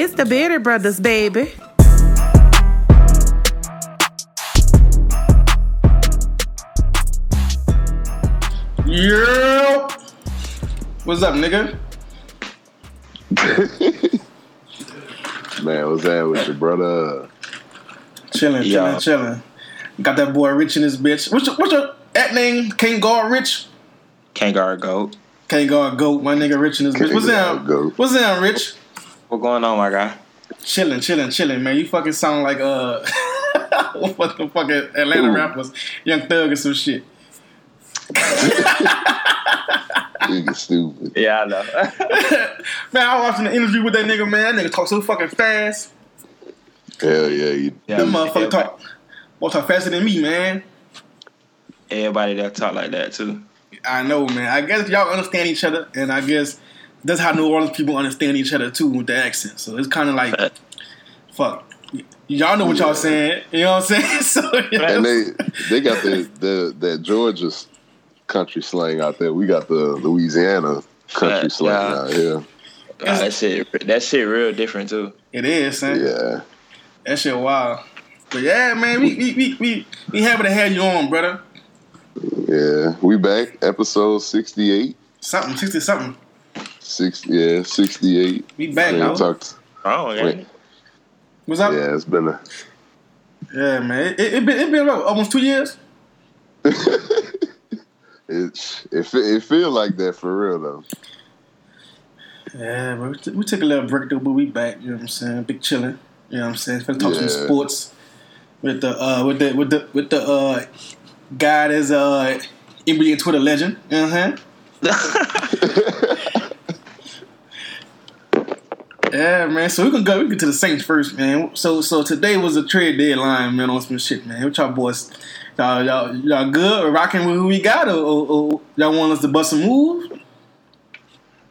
It's the Bearded Brothers, baby. Yeah. What's up, nigga? Man, what's that with your brother? Chilling, chilling, Yeah. chilling. Got that boy Rich in his bitch. What's your, what's your at name? Can't guard Rich. Can't guard goat. Can't guard Goat. My nigga Rich in this bitch. What's Can't down? What's down, Rich? What going on, my guy? Chilling, chilling, chilling, man. You fucking sound like uh, what the fucking Atlanta Ooh. rappers, Young Thug or some shit. Nigga stupid. Yeah, I know. Man, I was watching the interview with that nigga. Man, that nigga talk so fucking fast. Hell yeah, you yeah, That motherfucker everybody, talk, boy, talk faster than me, man. everybody that talk like that too. I know, man. I guess y'all understand each other, and I guess that's how New Orleans people understand each other too with the accent. So it's kind of like, Fact. fuck, y'all know what y'all saying. You know what I'm saying? So you know, and they they got the the that Georgia country slang out there. We got the Louisiana country Yeah, slang yeah. out here. Nah, that shit, that shit, real different too. it is, man. Yeah. That shit wild. But yeah, man, we we we we, we happy to have you on, brother. Yeah. We back. Episode sixty eight. Something sixty something. Six yeah, sixty eight. We back Yeah, now. talked Oh, yeah. Wait. What's up? yeah, it's been a Yeah, man. It, it, been it been about almost two years. it it it feel like that for real though. Yeah, but we, t- we took a little break though, but we back. You know what I'm saying? Big chilling. You know what I'm saying? Finna talk some sports with the uh with the with the with the uh guy that's uh NBA Twitter legend. You know what I'm saying? Yeah, man. So we can go. We can get to the Saints first, man. So so today was a trade deadline, man. On some shit, man. What y'all boys? Y'all y'all y'all good? Or rocking with who we got, or, or, or y'all want us to bust a move?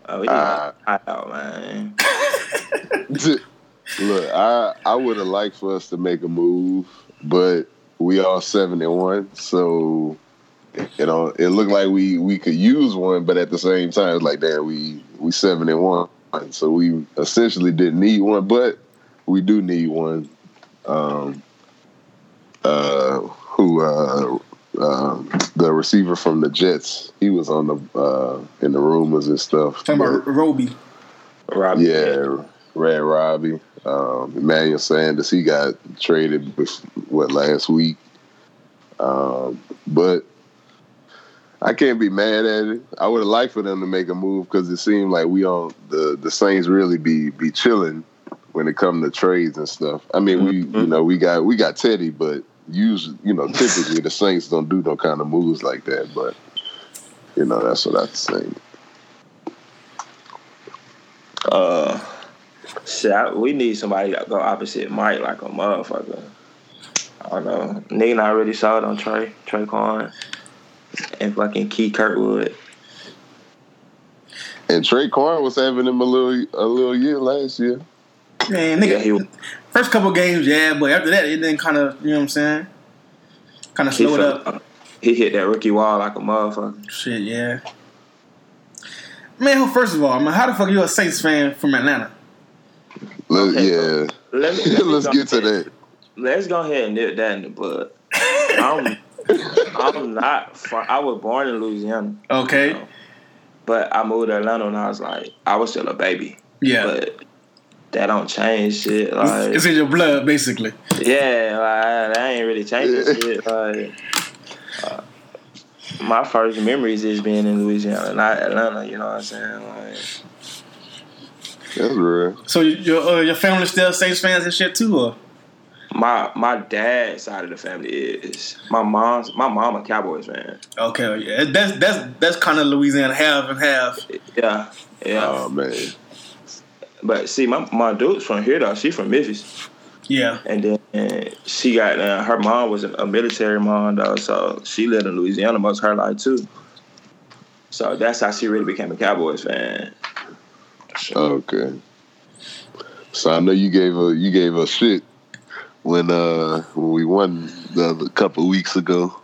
Oh, we Ah. hot out, man. Look, I I would have liked for us to make a move, but we are seven and one, so you know it looked like we we could use one, but at the same time, it's like damn, we we seven and one, so we essentially didn't need one, but we do need one. Um, uh, who uh, um the receiver from the Jets? He was on the uh, in the rumors and stuff. Talking about Roby. Rob, Yeah, Red Robbie, um, Emmanuel Sanders. He got traded bef- what last week, um, but I can't be mad at it. I would have liked for them to make a move because it seemed like we on the the Saints really be be chilling when it come to trades and stuff. I mean, we Mhm. you know we got we got Teddy, but usually you know typically the Saints don't do no kind of moves like that. But you know that's what I'm saying. Uh, shit, I, we need somebody to go opposite Mike like a motherfucker. I don't know. Nigga not really sold on Trey, Tre'Quan, and fucking Keith Kirkwood. And Tre'Quan was having him a little a little year last year. Man, Yeah, nigga, he was- first couple games, yeah, but after that, it then kind of, you know what I'm saying? Kind of He, slowed felt- up. he hit that rookie wall like a motherfucker. Shit, yeah. Man, who- first of all, I man, how the fuck you a Saints fan from Atlanta? Let, Okay, yeah, Let me, let me let's go get to that. Let's go ahead and nip that in the bud. I'm, I'm not. From, I was born in Louisiana, Okay, but I moved to Atlanta when I was like, I was still a baby. yeah, But that don't change shit. it's, Like, it's in your blood, basically. yeah, like that ain't really changing shit. Like, uh, my first memories is being in Louisiana, not Atlanta. You know what I'm saying? Like, That's real. So your uh, your family still Saints fans and shit too, or my my dad's side of the family is my mom's. My mom a Cowboys fan. okay, yeah, that's that's that's kind of Louisiana half and half. Yeah, yeah. Oh man, But see, my my dude's from here though. She from Memphis, Yeah, and then and she got uh, her mom was a military mom though, so she lived in Louisiana most of her life too. So that's how she really became a Cowboys fan. okay. So I know you gave a you gave us shit when uh when we won the other couple weeks ago.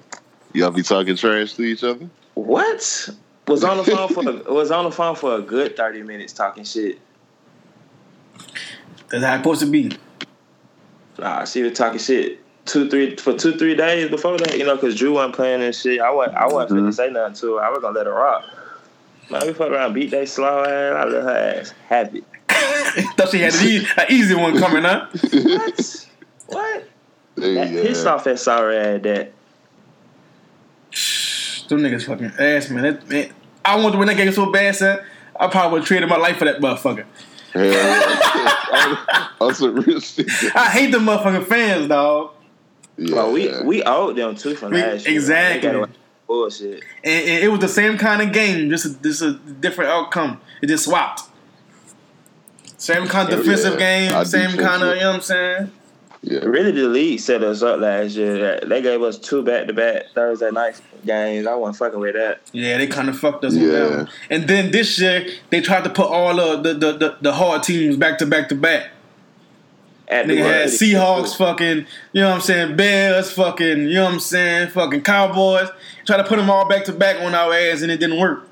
Y'all be talking trash to each other. What was on the phone for was on the phone for a good thirty minutes talking shit. That's how it's supposed to be. Nah, she was talking shit two, three for two, three days before that. You know, because Drew wasn't playing and shit. I wasn't, I wasn't Mhm. finna say nothing to her. I was gonna let her rock. Man, we fuck around, beat that slow ass. I let her ass have it. Thought she had an easy, an easy one coming, huh? What? what? They, That pissed uh, off that sorry ass that. Them niggas fucking ass, man. That, man. I want to win that game so bad, son. I probably would have traded my life for that motherfucker. yeah. on some real shit. I hate them motherfucking fans, dog. Yeah, Well, we we owed them too from We- last year. exactly. They got away with Bullshit. And, and it was the same kind of game, just a, just a different outcome. It just swapped. Same kind of defensive yeah. game, Our same kind of, you know what I'm saying? Yeah. Really, the league set us up last year. They gave us two back-to-back Thursday night games. I wasn't fucking with that. Yeah, they kind of fucked us on Yeah. that one. And then this year, they tried to put all of the, the, the, the hard teams back to back to back. At the Nigga had Seahawks, fucking, you know what I'm saying, Bears, fucking, you know what I'm saying, fucking Cowboys. Try to put them all back to back on our ass, and it didn't work.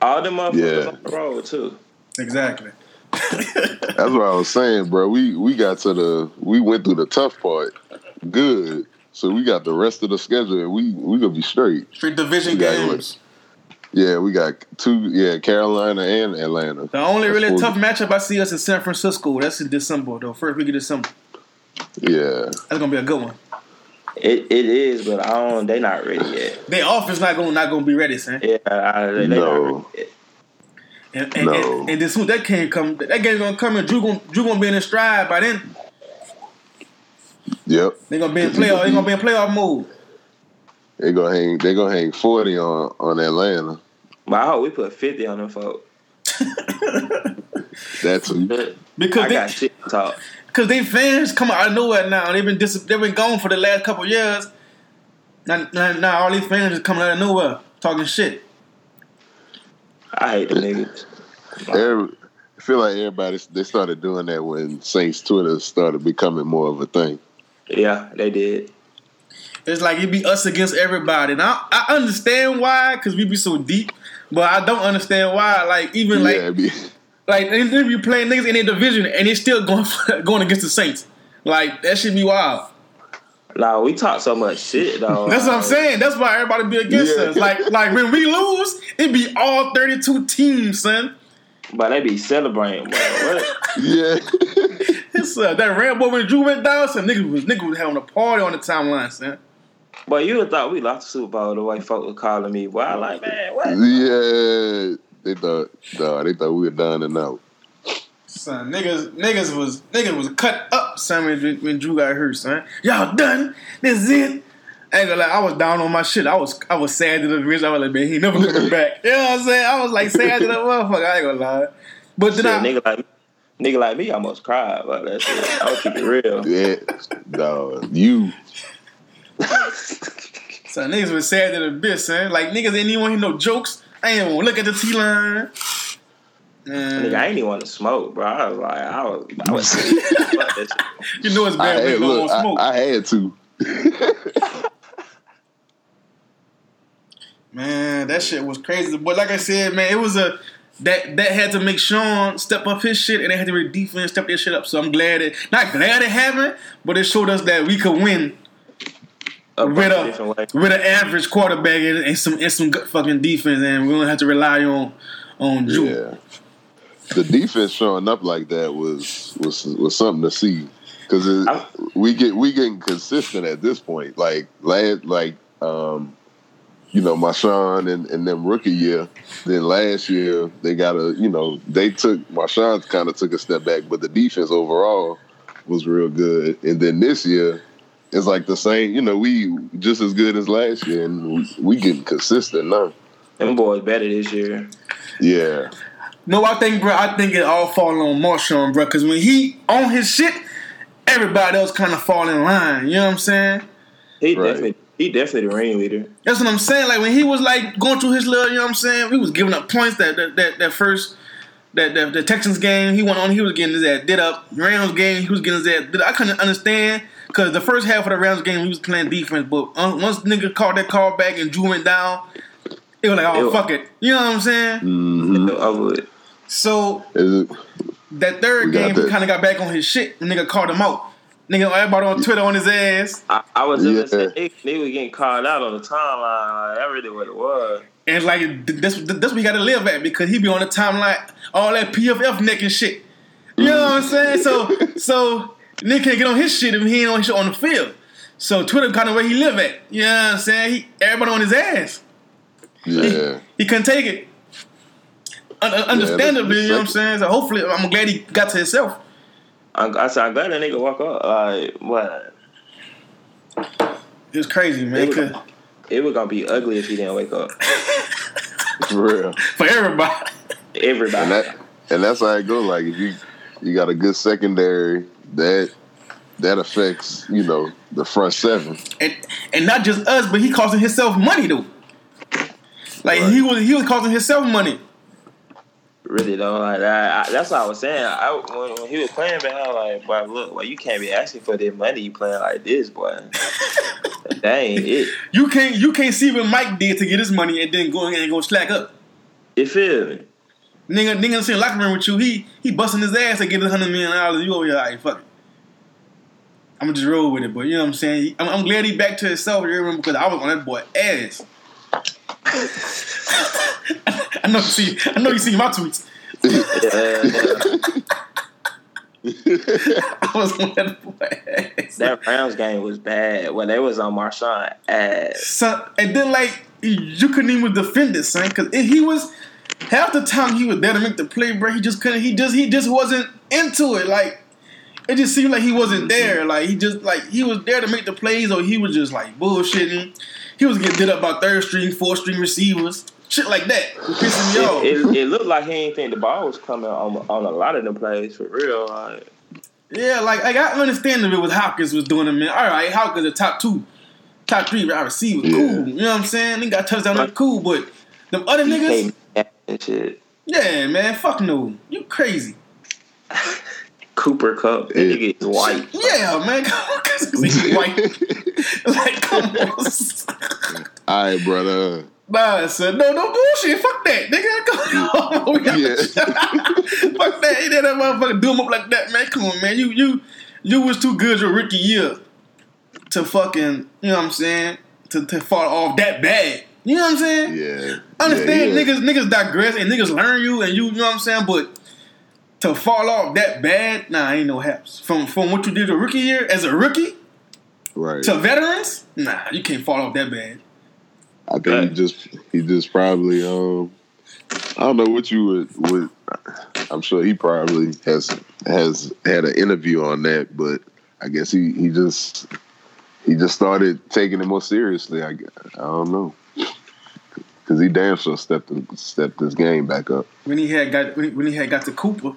All them motherfuckers Yeah. on the road too. Exactly. That's what I was saying, bro. We we got to the we went through the tough part good. So we got the rest of the schedule and we we gonna be straight. Three division We got games. Yeah, we got two yeah, Carolina and Atlanta. The only That's really four- tough matchup I see us in San Francisco. That's in December, though. First week of December. Yeah. That's gonna be a good one. It it is, but I don't. They not ready yet. Their offense not gonna not gonna be ready, son. Yeah, I, they, they No. not ready yet. And and, No. and, and then soon that game come, that game gonna come and Drew gonna Drew gonna be in his stride by then. Yep. They gonna be in playoff. They gonna be in playoff mode. They gonna hang they gonna hang forty on on Atlanta. But I hope we put fifty on them folks. That's Because I they, got shit to talk. Cause they fans come out of nowhere now. They've been dis- they've been gone for the last couple years. Now, now, now all these fans is coming out of nowhere talking shit. I hate them niggas. every, I feel like everybody they started doing that when Saints Twitter started becoming more of a thing. Yeah, they did. It's like it be us against everybody. And I, I understand why, cause we be so deep. But I don't understand why. Like even like yeah, it'd be, like they, they be playing niggas in their division and they still going going against the Saints. Like that should be wild. Nah, we talk so much shit though. That's what I'm saying. That's why everybody be against Yeah. us. Like like when we lose, it be all 32 teams, son. But they be celebrating. Bro. What? yeah. It's, uh, that Rambo when Drew went down, some niggas was niggas was having a party on the timeline, son. But you would thought we lost the Super Bowl the way folk were calling me. Boy, I like man, what? yeah. They thought no, they thought we were done and out. Son, niggas, niggas was niggas was cut up, son, when, when Drew got hurt, son. Y'all done? This is it. I ain't gonna lie, I was down on my shit. I was I was sad to the bitch. I was like, man, he never coming back. You know what I'm saying? I was like sad to the motherfucker. I ain't gonna lie. But then Shit, I, nigga like me, nigga like me almost cried about that shit. I'll keep it real. Yeah. No, you So niggas was sad to the bitch, son. Like niggas ain't even want to hear no jokes. I ain't want to look at the T line. Nigga, mm. I ain't even want to smoke, bro. I was like, I was, I was fuck that shit. you know it's bad when you don't look, want to I, smoke. I had to. man, that shit was crazy. But like I said, man, it was a that that had to make Sean step up his shit, and they had to really defense step their shit up. So I'm glad it not glad it happened, but it showed us that we could win A with bunch of a with an average quarterback and, and some and some good fucking defense, and we don't have to rely on on Drew. Yeah. The defense showing up like that was was was something to see because we get we getting consistent at this point. Like last like um you know Marshon and, and them rookie year. Then last year they got a you know they took Marshon kind of took a step back, but the defense overall was real good. And then this year it's like the same. You know we just as good as last year, and we, we getting consistent now. Them boys better this year. Yeah. No, I think, bro. I think it all fall on Marshon, bro. Because when he on his shit, everybody else kind of fall in line. You know what I'm saying? He Right. definitely, he definitely the ringleader. That's what I'm saying. Like when he was like going through his little, you know what I'm saying? We was giving up points that that that, that first that, that the Texans game. He went on. He was getting his ass did up. Rams game. He was getting his ass did. up. I couldn't understand because the first half of the Rams game he was playing defense, but uh, once nigga called that call back and Drew went down, it was like, oh Ew. fuck it. You know what I'm saying? hmm I would. So That third We got game, he kind of got back on his shit. The nigga called him out. Nigga, everybody on Twitter on his ass. I, I was just Yeah. gonna say they, they was getting called out on the timeline. Like, that really what it was. And like th- this, that's what we got to live at because he be on the timeline, all that PFF neck and shit. You know what I'm saying? So, so nigga can't get on his shit if he ain't on his shit on the field. So Twitter kind of where he live at. You know what I'm saying? He, everybody on his ass. Yeah. He couldn't take it. Un- un- understandably, the you know what I'm saying? So hopefully, I'm glad he got to himself. I'm, I said, I'm glad that nigga walk up. Like, what? It was crazy, man. It was, 'cause- it was gonna be ugly if he didn't wake up. For real. for everybody. Everybody. And that and that's how it goes. Like if you you got a good secondary, that that affects, you know, the front seven. and and not just us, but he costing himself money though. Like he was he was costing himself money. Really though, like that. I, that's what I was saying. I when, when he was playing, man, I was like, "Boy, look, well, you can't be asking for this money. You playing like this, boy. that ain't it. You can't you can't see what Mike did to get his money and then go in and go slack up. You feel me? Nigga nigga in the locker room with you, he he busting his ass to get a hundred million dollars. You over here like fuck it. I'm gonna just roll with it, but you know what I'm saying. I'm, I'm glad he back to himself Remember, because I was on that boy ass. I know you see I know you see my tweets. I was on that boy ass. that Browns game was bad when they was on Marshon ass. son, and then like you couldn't even defend it, son, because he was half the time he was there to make the play, bro. He just couldn't. He just he just wasn't into it. Like it just seemed like he wasn't there. Like he just like he was there to make the plays, or he was just like bullshitting. He was getting did up by third string, fourth string receivers, shit like that. It pissing me off. It, it, it looked like he ain't think the ball was coming on on a lot of the plays for real. Like, Yeah, like, like I understand if it was Hopkins was doing it, man. All right, Hopkins the top two, top three wide receiver, Yeah. cool. You know what I'm saying? They got touchdown, that's cool. But them other he niggas, came and shit. yeah, man, fuck no, you crazy. Cooper Kupp, that Yeah. nigga is white. Yeah, man, because he's white. like, come on. All right, brother. Nah, son, no, no bullshit. Fuck that, nigga. Come on, we got Yeah. Fuck that. Ain't that that motherfucker do him up like that, man. Come on, man. You you you was too good your rookie year to fucking, you know what I'm saying, to, to fall off that bad. You know what I'm saying? Yeah. I Understand yeah, yeah. niggas niggas digress and niggas learn you and you, you know what I'm saying, but to fall off that bad, nah, ain't no haps. From from what you did your rookie year as a rookie Right. to veterans, nah, you can't fall off that bad. I think he just he just probably um I don't know what you would would I'm sure he probably has has had an interview on that, but I guess he he just he just started taking it more seriously. I, I don't know because he damn sure stepped stepped his game back up. When he had got when he, when he had got to Cooper,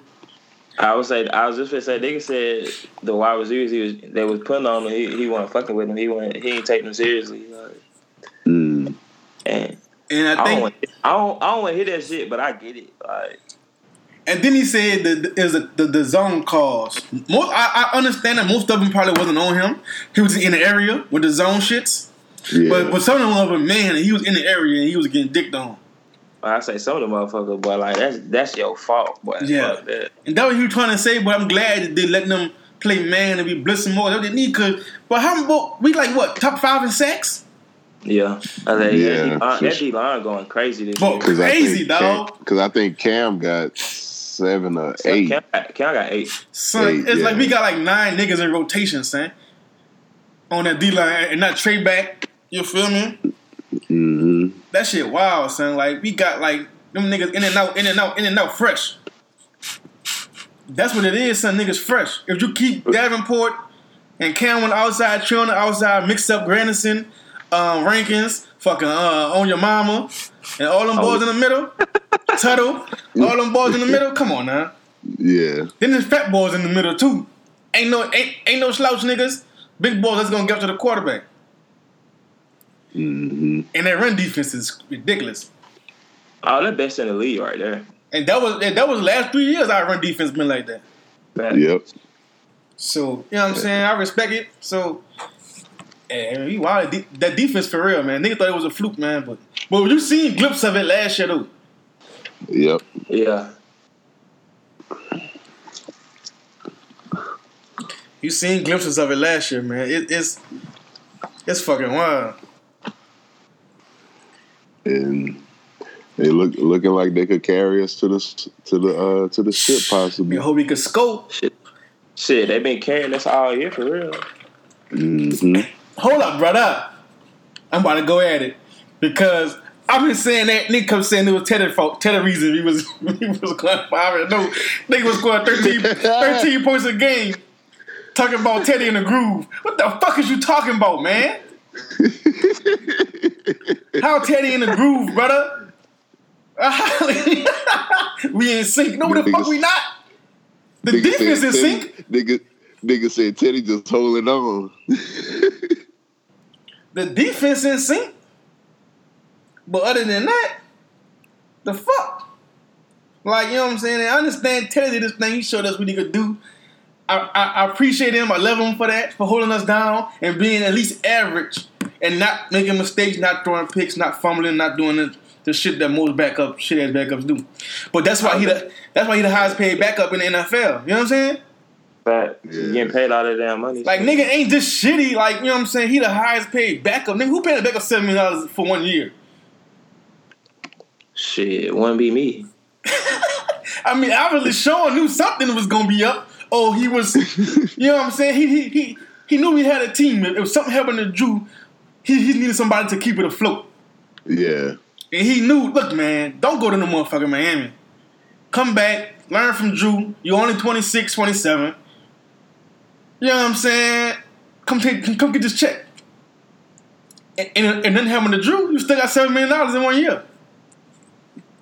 I would say I was just gonna say nigga said the wide receivers he was they was putting on him. He he wasn't fucking with him. He wasn't he ain't taking them seriously. Like, and and I I don't think want I don't I don't want to hear that shit, but I get it. Like And then he said that is the, the, the zone calls. Most I, I understand that most of them probably wasn't on him. He was in the area with the zone shits. Yeah. But but some of them were man, and he was in the area and he was getting dicked on. I say some of the motherfuckers, but like that's that's your fault, boy. Yeah. Fuck that. And that's what he was trying to say. But I'm glad that they letting them play man and be blitzing more. That's what they need. Cause but how but we like what top five in sacks? Yeah, I say, Yeah, yeah. That D line going crazy this year. Cause Crazy, I think dog. Because I think Cam got seven or So eight. Cam, Cam got eight. Son, Hey, it's like we got like nine niggas in rotation, son. On that D line and not trade back. You feel me? Mm-hmm. That shit wild, son. Like we got like them niggas in and out, in and out, in and out, fresh. That's what it is, son. Niggas fresh. If you keep Davenport and Cam on the outside, Trey on the outside, mix up Granderson, um, Rankins, fucking uh, Onyemata, and all them boys in the middle, Tuttle, all them boys in the middle. Come on now. Yeah. Then there's fat boys in the middle too. Ain't no ain't, ain't no slouch niggas. Big boys that's gonna get up to the quarterback. hmm And that run defense is ridiculous. Oh, that best in the league right there. And that was that was the last three years our run defense been like that. Fact. Yep. So you know what I'm saying? I respect it. So yeah, he wild. That defense for real, man. Nigga thought it was a fluke, man. But but you seen glimpses of it last year though. Yep. Yeah. You seen glimpses of it last year, man. It, it's it's fucking wild. and they look looking like they could carry us to the to the uh, to the ship possibly. I hope we could scope. Shit, Shit, they been carrying us all year for real. hmm Hold up, brother. I'm about to go at it because I've been saying that. Nick kept saying it was Teddy fault. Teddy reason he was he was going five. No, nigga was scoring 13, 13 points a game. Talking about Teddy in the groove. What the fuck is you talking about, man? How Teddy in the groove, brother? we in sync. No, the fuck we not. The Nigga defense Teddy- sync. Nigga, nigga said Teddy just holding on. The defense in sync. But other than that, the fuck? Like, you know what I'm saying? I understand Teddy this thing. He showed us what he could do. I, I, I appreciate him. I love him for that, for holding us down and being at least average and not making mistakes, not throwing picks, not fumbling, not doing the, the shit that most backup shit ass backups do. But that's why he the that's why he the highest paid backup in the NFL. You know what I'm saying? But Yeah. you getting paid all that damn money. Like nigga ain't just shitty. Like you know what I'm saying? He the highest paid backup. Nigga, who paid a backup seven million dollars for one year? shit, wouldn't be me. I mean, obviously Sean knew something was gonna be up. Oh, he was, you know what I'm saying? He he he he knew he had a team. If something happened to Drew, he, he needed somebody to keep it afloat. yeah, And he knew, look, man, don't go to no motherfucking Miami. Come back, learn from Drew. You're only 26, 27. You know what I'm saying? Come take, come get this check. And, and, and then happened to Drew, you still got seven million dollars in one year.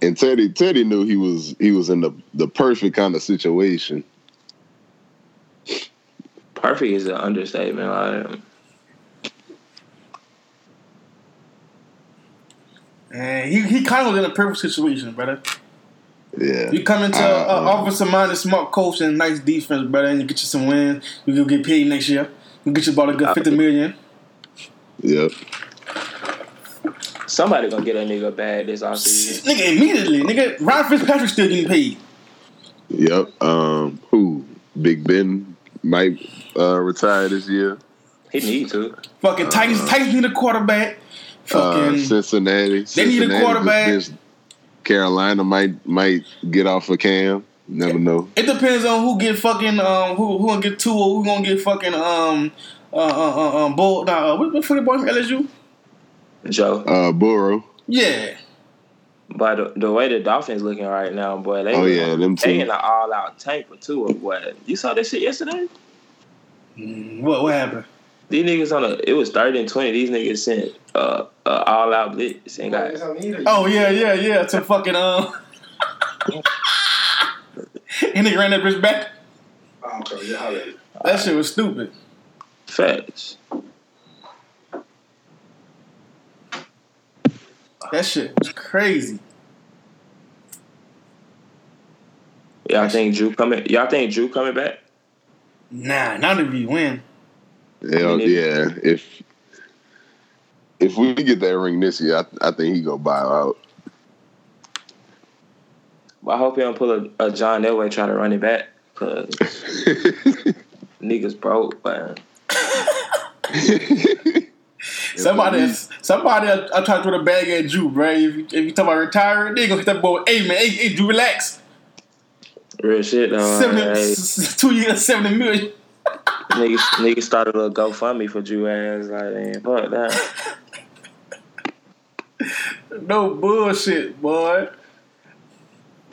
and Teddy Teddy knew he was he was in the the perfect kind of situation. Perfect is an understatement. Like, And he, he kind of was in a perfect situation, brother. Yeah, You come into Uh, uh, offensive minded, smart coach and nice defense, brother, and you get you some wins. You can get paid next year. You get you about a good fifty million. yep. somebody gonna get a nigga bad this offseason. Nigga, immediately, nigga, Ryan Fitzpatrick still getting paid. Yep. Um, who? Big Ben might uh, retire this year. He need to. Fucking Titans, Titans need a quarterback. Fucking Uh, Cincinnati. They need a quarterback. just benched- Carolina might might get off of Cam. Never know. it depends on who get fucking um who who gonna get two or who gonna get fucking um uh uh uh, uh bull nah uh, what what fucking boy from LSU? Joe. Uh, Burrow. Yeah. But the, the way the Dolphins looking right now, boy, they Oh, yeah, them they too. in an all out tank for two of what You saw this shit yesterday? What what happened? These niggas on a it was third and twenty. These niggas sent uh, uh all out blitz and got Oh yeah, yeah, yeah. To fucking um. and they ran that bitch back. That shit was stupid. facts. That shit was crazy. Y'all think Drew coming? Y'all think Drew coming back? Nah, not if you win. Hell, Me neither. yeah. If if we get that ring this year, I, I think he gonna buy out. But I hope he don't pull a, a John Elway try to run it back because niggas broke, man. Somebody, somebody, I, I tried to throw the bag at Drew, bro. If you, if you talk about retiring, they gonna hit that boy. Hey man, hey, hey Drew, relax. Real shit though. Seventy, Hey, s- s- two years, seventy million. Niggas, niggas started a GoFundMe for Drew ass. Like, man, fuck that. No bullshit, boy.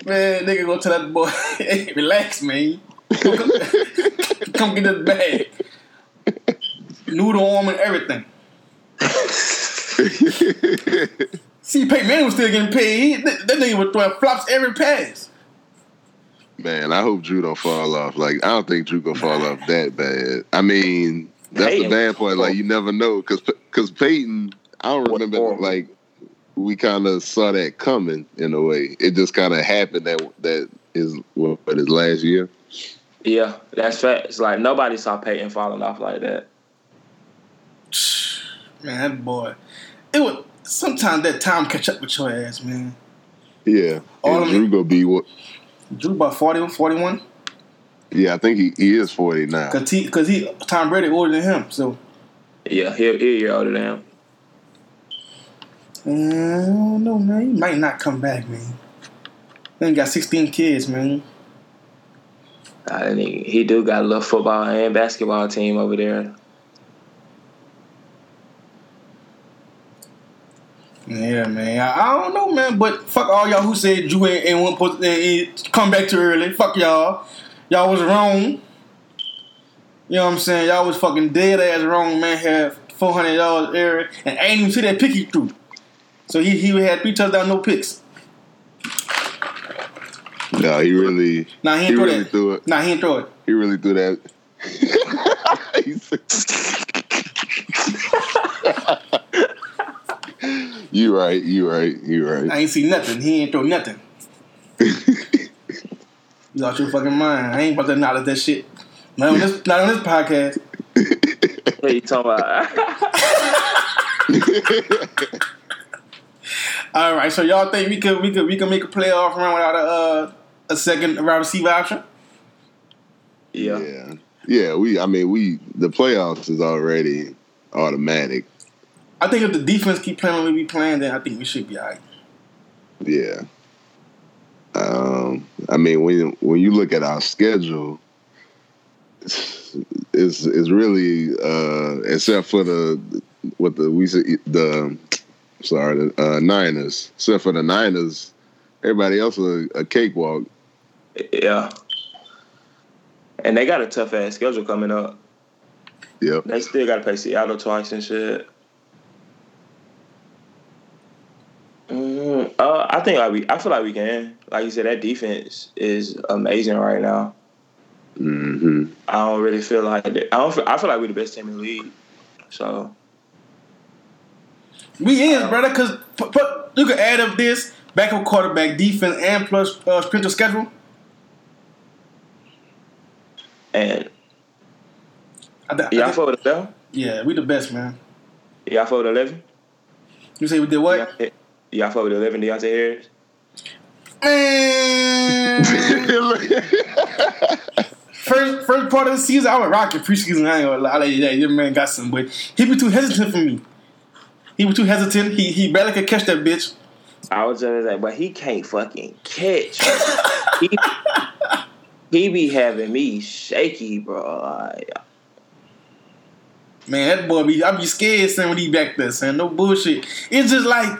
Man, nigga go tell that boy, hey, relax, man. Come, come, come get this bag. Noodle arm and everything. See, Peyton Manning was still getting paid. That, that nigga was throwing flops every pass. Man, I hope Drew don't fall off. Like I don't think Drew gonna fall off that bad. I mean, that's the bad part. Like you never know because because Peyton, I don't remember horrible. like we kind of saw that coming in a way. It just kind of happened that that is what his last year. Yeah, that's fact. It's Like nobody saw Peyton falling off like that. Man, boy. It would sometimes that time catch up with your ass, man. Yeah, All and of Drew gonna be what? Drew about 40, 41. Yeah, I think he, he is forty now. Cause he, cause he, Tom Brady older than him. So Yeah, he, he a year older than him. mm, I don't know, man. He might not come back, man. Then got sixteen kids, man. I think he, he do got a little football and basketball team over there. Yeah, man. I, I don't know, man. But fuck all y'all who said Drew ain't, ain't supposed to ain't- ain't come back too early. Fuck y'all. Y'all was wrong. You know what I'm saying? Y'all was fucking dead ass wrong, man. Had four hundred dollars error and ain't even see that pick he threw. So he he had three touchdowns, no picks. No, he really Nah, he he throw really that. threw it. Nah, he throw it. He really threw that. He said- you right. You right. You right. I ain't see nothing. He ain't throw nothing. You lost your fucking mind. I ain't about to acknowledge that shit. Not on this, not on this podcast. What you talking about? All right, so y'all think we could we could we could make a playoff run without a uh, a second wide receiver option? yeah. yeah. Yeah. We. I mean, we. The playoffs is already automatic. I think if the defense keep playing the way we playing, then I think we should be alright. Yeah. Um, I mean, when when you look at our schedule, it's it's really uh, except for the what the we say the sorry the uh, Niners, except for the Niners, everybody else is a, a cakewalk. Yeah. And they got a tough ass schedule coming up. Yep. They still got to play Seattle twice and shit. Uh, I think like we, I feel like we can. Like you said, that defense is amazing right now. hmm I don't really feel like it. I don't. Feel, I feel like we're the best team in the league. So We is, brother, because but you could add up this backup quarterback, defense, and plus uh, strength schedule. and I, th- I y'all think- fuck with eleven. yeah, we the best, man. Y'all fuck with eleven. You say we did what? Y'all, y'all fuck with eleven. Deonte Harris. Man, first first part of the season, I was rocking preseason. I ain't gonna lie, yeah, your man got some, but he be too hesitant for me. He was too hesitant. He he barely could catch that bitch. I was just like, but he can't fucking catch. he, he be having me shaky, bro. Like, Man, that boy be I be scared saying when he back there, saying no bullshit. It's just like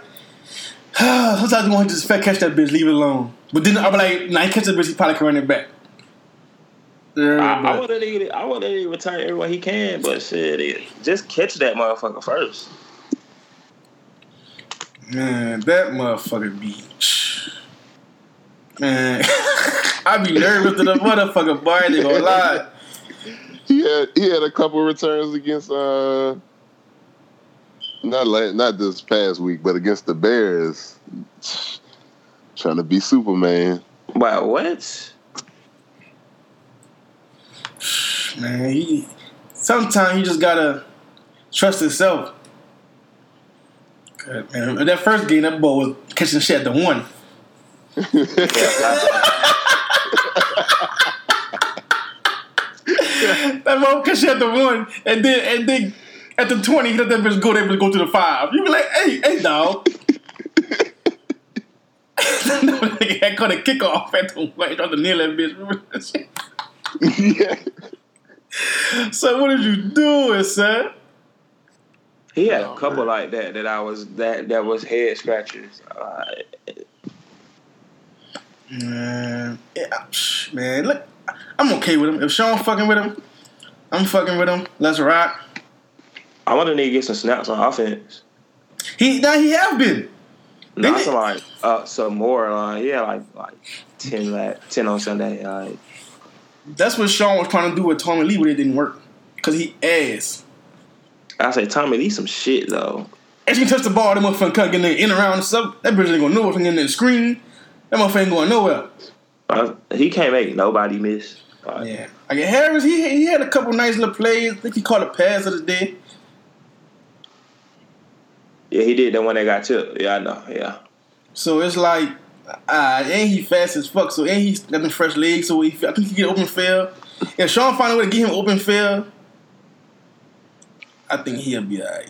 sometimes you want to just fat catch that bitch, leave it alone. But then I'll be like, nah, he catch that bitch, he probably can run it back. Yeah, I, I but- want to I want to return everyone he can, but shit, it, just catch that motherfucker first. Man, that motherfucker be. Man, I'd be nervous to the motherfucker, boy. I ain't gonna lie. He had he had a couple returns against uh not la- not this past week, but against the Bears. Trying to be Superman. Wow, what? Man, he. Sometimes he just gotta trust himself. 'Cause, Man, that first game, that boy was catching shit at the one. That boy catch shit at the one, and then and then at the twenty, he let that bitch go there, but go to the five. You be like, hey, hey, dog. nigga had caught a kickoff at the one, trying to nail that bitch. That yeah. So what did you doing, son? He had Oh, a couple like that that I was that that was head scratchers. Uh, Man, yeah, man, look, I'm okay with him. If Sean fucking with him, I'm fucking with him. Let's rock. I want to need to get some snaps on offense. He now he have been. Not some like uh, some more. Like yeah, like like ten like ten on Sunday. Like That's what Sean was trying to do with Tommylee, but it didn't work because he ass. I say, Tommylee some shit though. As you touch the ball, that motherfucker cut getting in around and stuff. That bitch ain't gonna know getting in the screen. That motherfucker ain't going nowhere. Uh, he can't make nobody miss. Like, Yeah, like Harris, he he had a couple nice little plays. I think he caught a pass of the day. Yeah, he did that one that got tipped. Yeah, I know. Yeah, So it's like Uh, and he fast as fuck, so and he's got the fresh legs, so he, I think he get open field. If Sean find a way to get him open field, I think he'll be alright.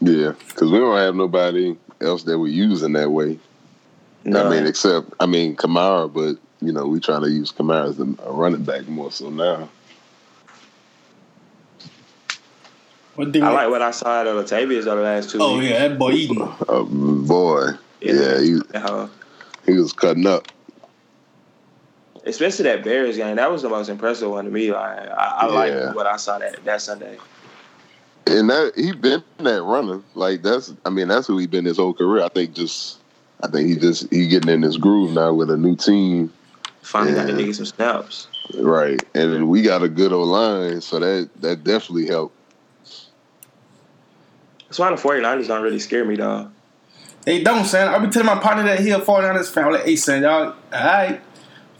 Yeah, because we don't have nobody else that we use in that way. No, I mean, except I mean Kamara, but you know we trying to use Kamara as a, a running back more so now. What did I like what I saw out of Latavius the last two Oh weeks. yeah, that boy eating. Uh, boy, yeah, he Uh, he was cutting up. especially that Bears game. That was the most impressive one to me. Like I, I Yeah. like what I saw that that Sunday. And that he been that runner. Like that's I mean, that's who he been his whole career. I think just I think he just he getting in his groove now with a new team. Finally got the Yeah. nigga some snaps. Right. And we got a good old line, so that that definitely helped. That's why the 49ers don't really scare me though. They don't, son. I'll be telling my partner that he'll 49ers fan. I'm like, hey, son, y'all, alright.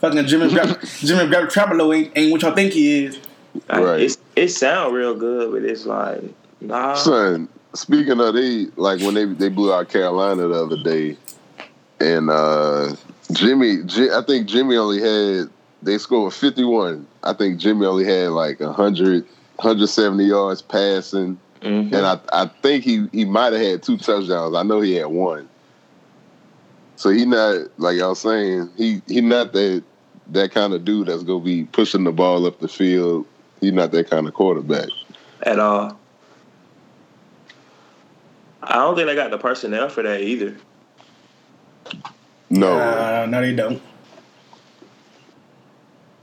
Fucking Jimmy Grab, Jimmy Garoppolo ain't, ain't what y'all think he is. Like, Right. It's, it sound real good, but it's like nah. Son, speaking of they like when they they blew out Carolina the other day, and uh Jimmy, Ji- I think Jimmy only had they scored fifty one. I think Jimmy only had like 100, 170 yards passing, Mhm. and I I think he he might have had two touchdowns. I know he had one. So he not like I was saying he he not that that kind of dude that's gonna be pushing the ball up the field. He's not that kind of quarterback. at all. I don't think they got the personnel for that either. No. Uh, no, they don't.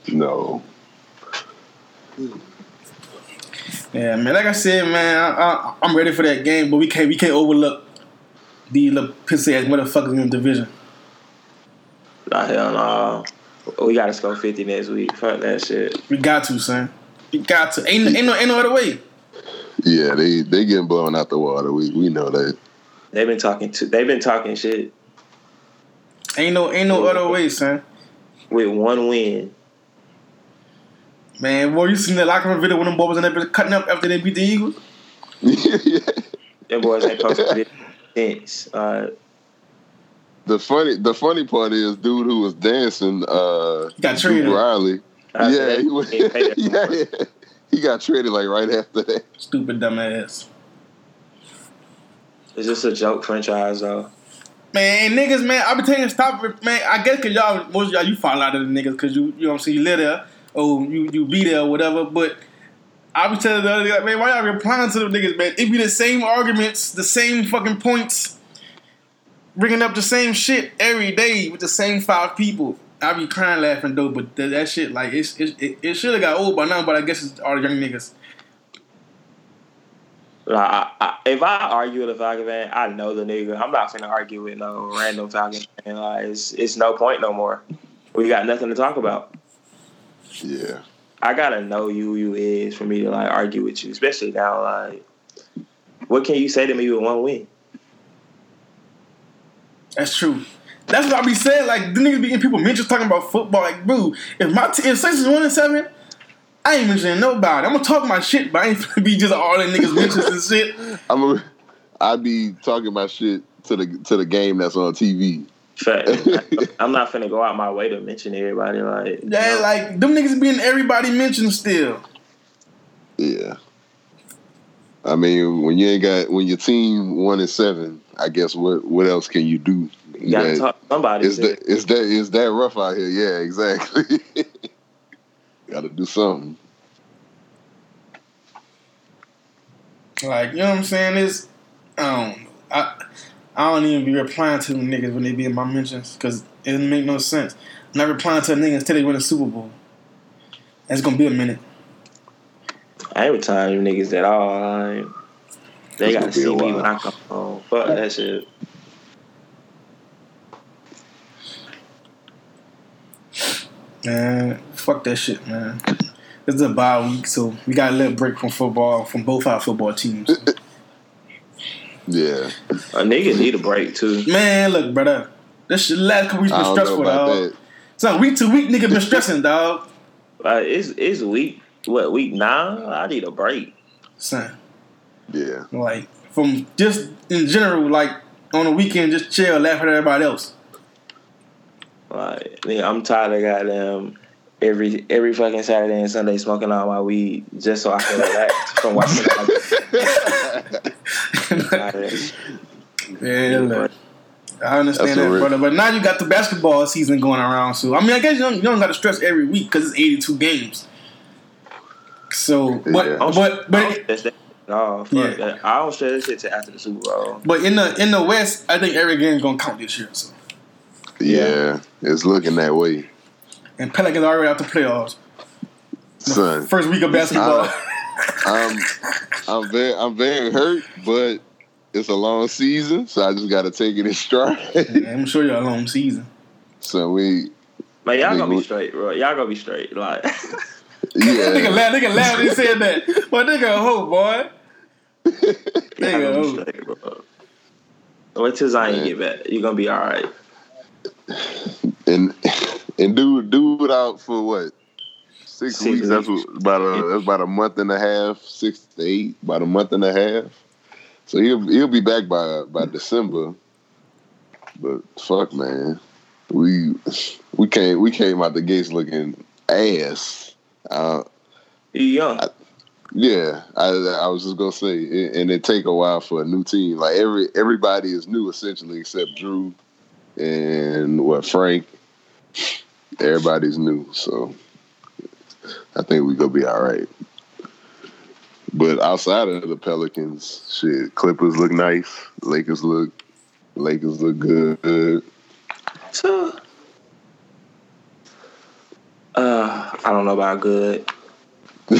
No. Yeah, man. Like I said, man, I, I, I'm ready for that game, but we can't we can't overlook the little pissy ass motherfuckers in the division. Nah, hell no. We gotta score fifty next week. Fuck that shit. We got to, son. We got to. Ain't ain't no ain't no other way. Yeah, they they getting blown out the water. We we know that. They've been talking to. They've been talking shit Ain't no ain't no other way, son. with one win. Man, boy, you seen that locker room video when them boys in there bitch cutting up after they beat the Eagles? yeah. Them boys ain't posted it since. Uh, The funny the funny part is, dude who was dancing, uh, Got Duke traded. Riley. I yeah, he was, yeah, yeah. He got traded like right after that. Stupid dumbass. Is this a joke franchise though. Man, niggas, man, I be telling you stop, man. I guess cause y'all, most of y'all, you fall out of the niggas cause you, you know what I'm saying, you live there, or you, you be there or whatever. But I be telling the other guy, man, why y'all replying to them niggas, man? It be the same arguments, the same fucking points, bringing up the same shit every day with the same five people. I be crying laughing though, but that, that shit like it's, it's, it, it should have got old by now, but I guess it's all the young niggas. Like, I, I, if I argue with a Falcon fan, I know the nigga. I'm not finna argue with no random Falcon fan. Like, it's, it's no point no more. We got nothing to talk about. Yeah. I gotta know you who you is for me to like argue with you, especially now. Like, what can you say to me with one win? That's true. That's what I be saying. Like the niggas be getting people mentions talking about football. Like, bro, if my t- if Saints is one and seven, I ain't mentioning nobody. I'm gonna talk my shit, but I ain't gonna be just all the niggas mentions and shit. I'm a, I'd be talking my shit to the to the game that's on TV. Fact. I'm not finna go out my way to mention everybody. Like, Yeah, no. like them niggas being everybody mentioned still. Yeah. I mean, when you ain't got when your team one and seven, I guess what what else can you do? you gotta That- talk to somebody. Is that is that is that rough out here? Yeah, exactly. Got to do something. Like, you know what I'm saying? It's um, I don't know. I I don't even be replying to them niggas when they be in my mentions because it doesn't make no sense. I'm not replying to a nigga until they win a Super Bowl. That's gonna be a minute. I ain't retiring you niggas at all. Like, they gotta see me when I come home. Fuck that shit. Man, fuck that shit, man. This is a bye week, so we got a little break from football from both our football teams. Yeah, A nigga need a break too. man, look, brother, this shit last couple weeks been don't know stressful, about dog. that. So week to week, nigga been stressing, dog. Like, it's it's week what week nine? I need a break. Son, Yeah, like from just in general, like on the weekend just chill, laugh at everybody else. Like, nigga, I'm tired of goddamn every every fucking Saturday and Sunday smoking all my weed just so I can relax from watching. the Yeah, look. I understand That's that, brother. But now you got the basketball season going around, so I mean, I guess you don't, you don't got to stress every week because it's eighty-two games. So, but Yeah. I'm- but but No, fuck Yeah. that. I don't share this shit till after the Super Bowl. but in the in the West, I think every game's gonna count this year. So, Yeah, it's looking that way, and Pelicans are already out the playoffs. son. First week of basketball. I'm I'm very I'm very hurt, but it's a long season, so I just got to take it in stride. I'm sure you're a long season. so we, Man, y'all gonna be straight, bro. Y'all gonna be straight. Like, yeah, Nigga laugh, nigga laugh when he said that. But nigga, a hoe, boy. y'all Nigga, gonna be straight, bro. Wait till Zion Man. get back. You gonna be all right. and and do do it out for what six, Six weeks? That's weeks. what, about a that's about a month and a half, six to eight, about a month and a half. So he'll he'll be back by by December. But fuck, man, we we came we came out the gates looking ass. Uh, You young. yeah, I I was just gonna say, it- and it take a while for a new team. Like every everybody is new essentially except Drew and what Frank. Everybody's new, so I think we gonna be all right. But outside of the Pelicans, shit, Clippers look nice. Lakers look, Lakers look good. So, uh, I don't know about good.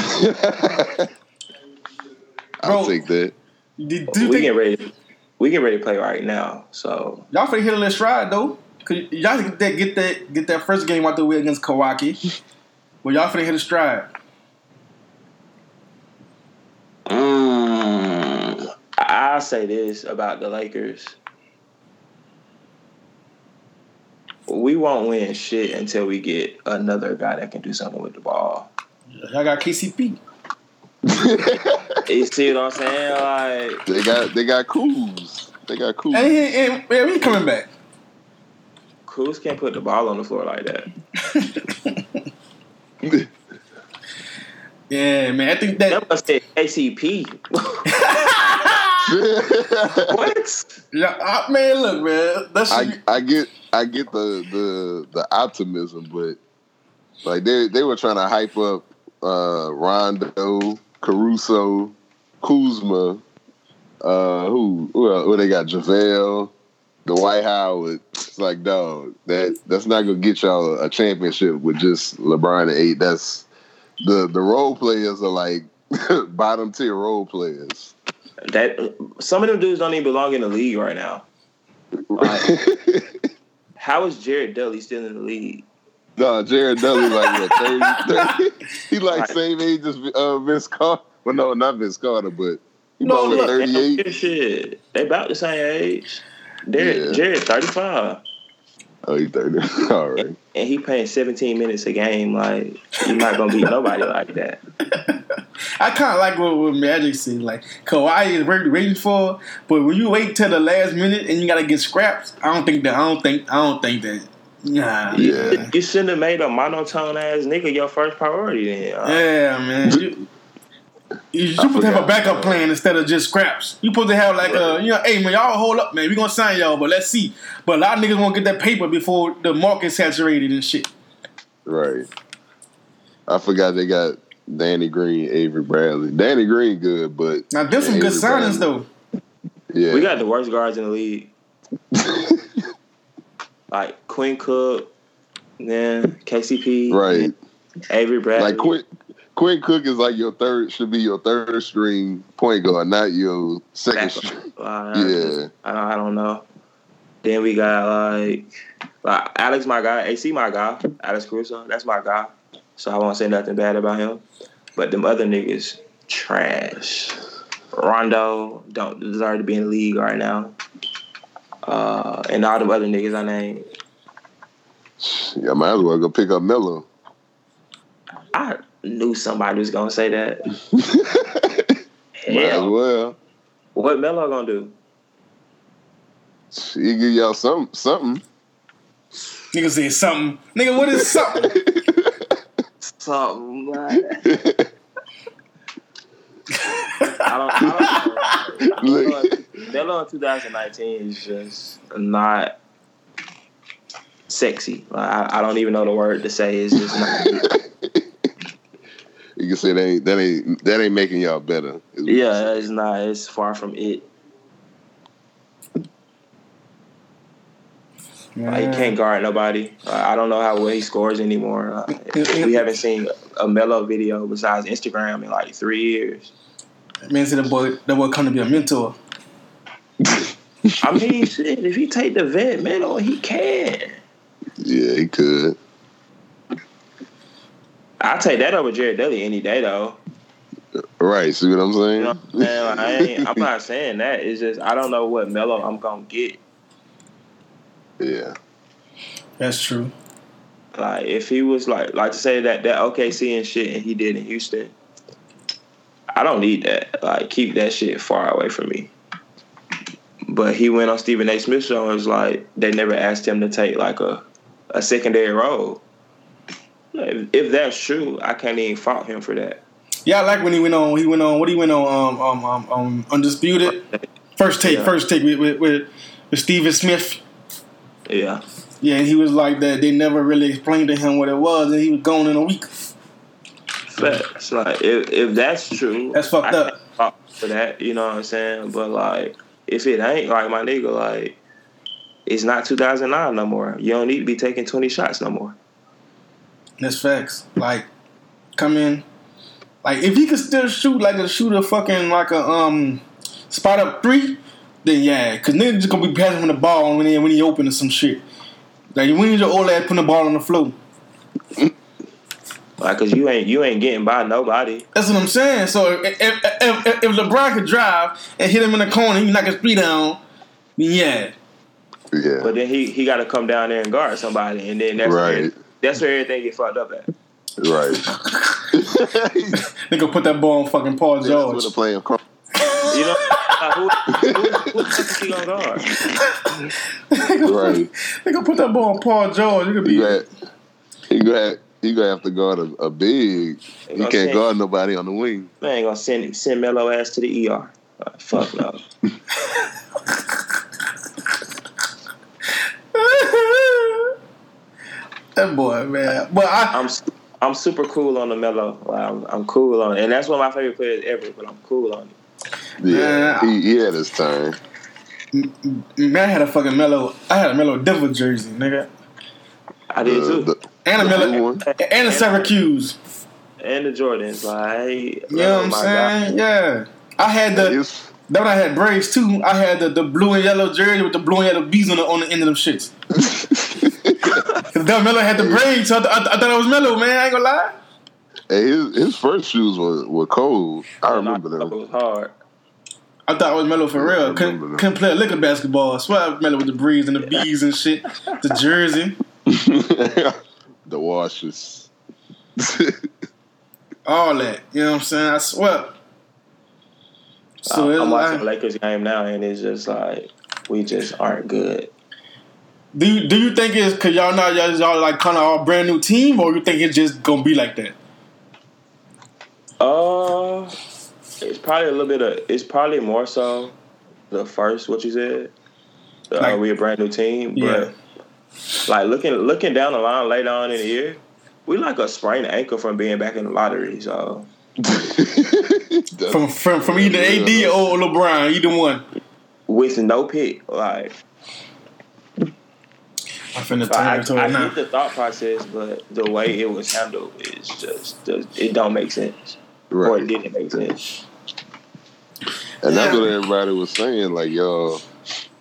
I'll Bro. take that. Did, do we think get ready. We get ready to play right now. So y'all finna hit a little stride though? Cause y'all get that get that get that first game out the way against Kawhi. Well, y'all finna hit a stride. Mm, I'll say this about the Lakers. We won't win shit until we get another guy that can do something with the ball. Y'all got KCP. You see what I'm saying? Like, They got they got Kuz. They got Kuz. And he, and, and he coming back. Kuz can't put the ball on the floor like that. Yeah, man. I think that. That must say ACP. what? Yeah, uh, man. Look, man. That's I I get I get the the the optimism, but like they they were trying to hype up uh Rondo, Caruso, Kuzma, uh who who, who they got JaVale, Dwight Howard. It's like dog, that that's not gonna get y'all a championship with just LeBron and AD. That's the the role players are like bottom tier role players. That some of them dudes don't even belong in the league right now. How is Jared Dudley still in the league? No, Jared Dudley like what 30, 30 He like same age as uh, Vince Carter. Well, no, not Vince Carter, but he No, look, thirty eight. They- Shit, they about the same age. Jared, Yeah. Jared Oh, he thirty. All right. and he playing seventeen minutes a game. Like you're not gonna beat nobody like that. I kind of like what, what Magic said. Like Kawhi is waiting, waiting for, but when you wait till the last minute and you gotta get scraps, I don't think that. I don't think. I don't think that. Nah. Yeah. You shouldn't have made a monotone ass nigga your first priority. Then uh, Yeah, man. You, you you supposed to have a backup plan instead of just scraps. You supposed to have like uh, a, you know, hey man, y'all hold up, man. We gonna sign y'all, but let's see. But a lot of niggas want to get that paper before the market saturated and shit. Right. I forgot they got Danny Green, Avery Bradley. Danny Green good, but Now there's some good Avery signings Bradley. though. Yeah. we got the worst guards in the league. Like Quinn Cook, then KCP, right. Avery Bradley. Like Quinn Quinn Cook is like your third should be your third string point guard, not your second Backup. string. Uh, Yeah. I, I don't know. Then we got like, like Alex, my guy. AC, my guy. Alex Caruso, that's my guy. So I won't say nothing bad about him. But them other niggas, trash. Rondo don't deserve to be in the league right now. Uh, and all them other niggas I named. Yeah, might as well go pick up Melo. I knew somebody was gonna say that. Might as well. what Melo gonna do? he give y'all some something. Nigga say something. Nigga, what is something? Something like I don't, I don't know. Look. Melo in 2019 is just not sexy. Like, I, I don't even know the word to say. It's just not. You can say that ain't that ain't that ain't making y'all better. is what you Yeah, it's not. It's far from it. Like, he can't guard nobody. Uh, I don't know how well he scores anymore. Uh, we haven't seen a Melo video besides Instagram in like three years. Man said that boy that boy come to be a mentor. I mean, shit, if he take the vet Melo, he can. Yeah, he could. I'll take that over Jared Dudley any day, though. Right. See what I'm saying? You know what I'm saying? Like, I ain't, I'm not saying that. It's just I don't know what Melo I'm gonna get. yeah. That's true. Like if he was like like to say that that OKC and shit and he did in Houston, I don't need that. Like keep that shit far away from me. But he went on Stephen A. Smith show and was like they never asked him to take like a a secondary role. If, if that's true, I can't even fault him for that. Yeah, I like when he went on. He went on. What he went on? Um, um, um, um undisputed. First take. Yeah. First take with with, with with Steven Smith. Yeah. Yeah, and he was like that. They never really explained to him what it was, and he was gone in a week. Facts. Like if if that's true, That's fucked I up. for that. You know what I'm saying? But like if it ain't like my nigga, like it's not 2009 no more. You don't need to be taking 20 shots no more. That's facts. Like, come in. Like, if he could still shoot like a shooter, fucking like a um spot up three, then yeah, because niggas just gonna be passing him the ball when he when he open or some shit. Like, we need your old ass putting the ball on the floor. Like, cause you ain't you ain't getting by nobody. That's what I'm saying. So if if, if, if LeBron could drive and hit him in the corner, he can knock his three down. Yeah, Yeah. But then he he got to come down there and guard somebody, and then that's Right. where, that's where everything get fucked up at. right. they gonna put that ball on fucking Paul That's George. what the playing. cro- You know, like, who, who, who the fuck is he gonna guard? Right. They gonna put that ball on Paul George. It could be You got. You got. You gonna have to guard a, a big. You can't send- guard nobody on the wing. Man, ain't gonna send send Melo ass to the ER. Like, fuck no. that boy, man. But I, I'm I'm super cool on the Melo. Like, I'm, I'm cool on it, and that's one of my favorite players ever. But I'm cool on it. Yeah. Yeah. He, he had his turn. man, I had a fucking Melo. I had a Melo devil jersey, nigga, I did too, the- and a the Melo, blue one. and a Syracuse. and the Jordans. Like, You know what I'm oh saying? Yeah. I had the His- then I had braids too. I had the, the blue and yellow jersey with the blue and yellow bees on the on the end of them shits. Cause Del Melo had the braids, so I, I, I thought I was Melo, man. I ain't gonna lie. Hey, his his first shoes were, were cold. I remember that. It was hard. I thought I was Melo for real. remember Couldn't, couldn't play a lick of basketball. I swear I was Melo with the breeze and the bees and shit. The jersey, the washes. all that. You know what I'm saying? I swear. So I- it's I'm watching like, the Lakers game now, and it's just like we just aren't good. Do you, do you think it's cause y'all not y'all, y'all like kind of all brand new team, or you think it's just gonna be like that? Uh, it's probably a little bit of. It's probably more so the first what you said. Uh, Like- we a brand new team, Yeah. but like looking looking down the line later on in the year, we like a sprained ankle from being back in the lottery. So From from from either AD or LeBron, either one. with no pick, like I'm finna So I, turn to I it now. get the thought process, but the way it was handled is just it don't make sense, or it didn't make sense. And that's what everybody was saying. Like, y'all,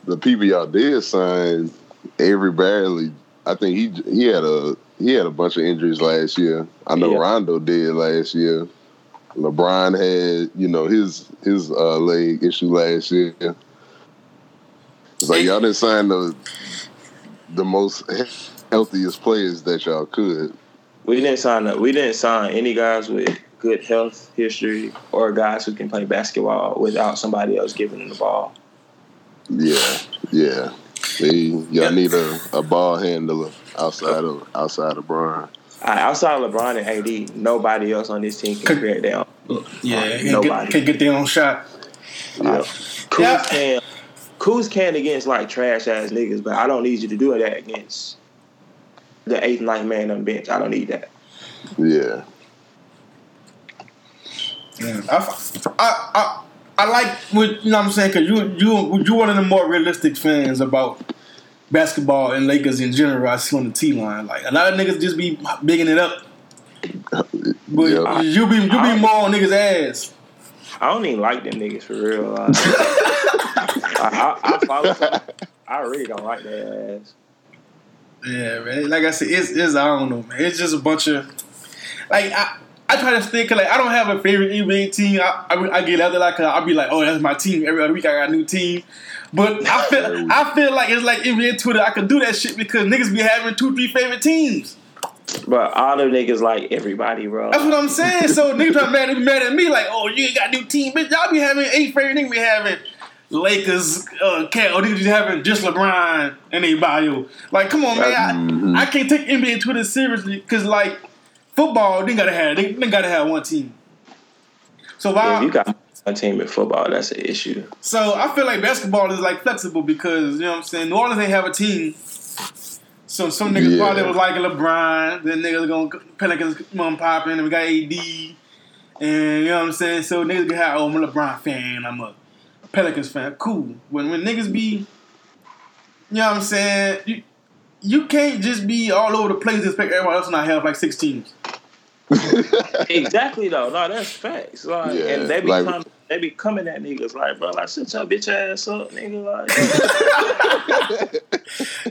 the people y'all did sign, Avery Bradley. I think he he had a he had a bunch of injuries last year. I know Yeah. Rondo did last year. LeBron had you know his his uh, leg issue last year. It's like y'all didn't sign the the most healthiest players that y'all could. We didn't sign up. We didn't sign any guys with good health history or guys who can play basketball without somebody else giving them the ball. Yeah, yeah. See, y'all need a, a ball handler outside of outside of Brian. Uh, outside of LeBron and AD, nobody else on this team can Could- create their own. Yeah, can't Nobody. get, can't get their own shot. Yeah. Kuz Yeah. can, Kuz can against like trash ass niggas, but I don't need you to do that against the eighth, ninth man on the bench. I don't need that. Yeah. Yeah, I, I, I, I like what you know. what I'm saying because you, you, you one of the more realistic fans about basketball and Lakers in general. I see on the T line, like a lot of niggas just be bigging it up, but Yeah. you be you be more on niggas' ass. I don't even like them niggas for real. Like, I, I, I follow. I really don't like their ass. Yeah, man. Like I said, it's, it's I don't know, man. It's just a bunch of like I. I try to stick like I don't have a favorite NBA team. I, I, I get out there like I'll be like, oh, that's my team. Every other week I got a new team. But I feel I feel like it's like NBA Twitter. I can do that shit because niggas be having two, three favorite teams. But all them niggas like everybody, bro. That's what I'm saying. So niggas try mad, be mad at me like, oh, you ain't got a new team, bitch. Y'all be having eight favorite niggas. Be having Lakers, uh, cat, or niggas just having just LeBron and bio. Like, come on, man. I, I can't take NBA Twitter seriously because like football, they gotta have they, they gotta have one team. So if I, you got a team in football, that's an issue. so I feel like basketball is like flexible because you know what I'm saying. New Orleans ain't have a team. So some niggas Yeah. probably was like LeBron. Then niggas gonna Pelicans mom popping. And we got AD. And you know what I'm saying. So niggas can have oh I'm a LeBron fan. I'm a Pelicans fan. Cool. When when niggas be, you know what I'm saying. You, you can't just be all over the place and expect everyone else to not have like six teams. exactly though. No, that's facts. Like, Yeah, and they be like- coming, they be coming at niggas like, bro, like shut your bitch ass up, nigga. Like,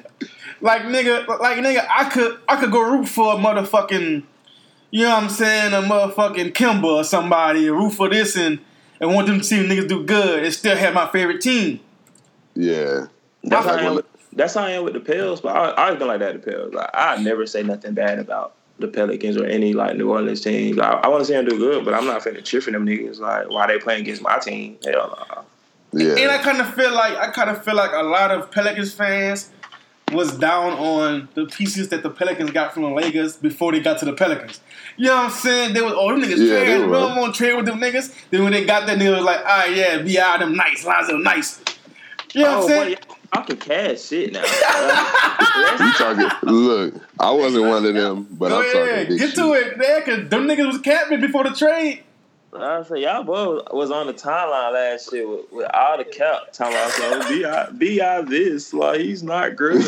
Like nigga, like nigga, I could I could go root for a motherfucking, you know what I'm saying, a motherfucking Kimba or somebody, root for this and and want them to see niggas do good and still have my favorite team. Yeah. that's how I am. With, that's how I am with the Pels. But I, I always been like that. The Pels. Like, I never say nothing bad about the Pelicans or any like New Orleans teams. I, I want to see them do good, but I'm not finna cheer for them niggas. Like, why they playing against my team? Hell no. Yeah. And I kind of feel like I kind of feel like a lot of Pelicans fans was down on the pieces that the Pelicans got from the Lakers before they got to the Pelicans. You know what I'm saying? They was oh them niggas Yeah, they trash. We don't want to trade with them niggas. Then when they got there, they was like, ah yeah, be out them nice, Lonzo nice. You know what I'm Oh, saying? boy, y'all can cash shit now. You talking? Look, I wasn't one of them, but Go I'm talking ahead, big get shit. to it, man, because them niggas was capping before the trade. I say y'all boy was on the timeline last year with, with all the cap talking about so bi bi this like he's not good.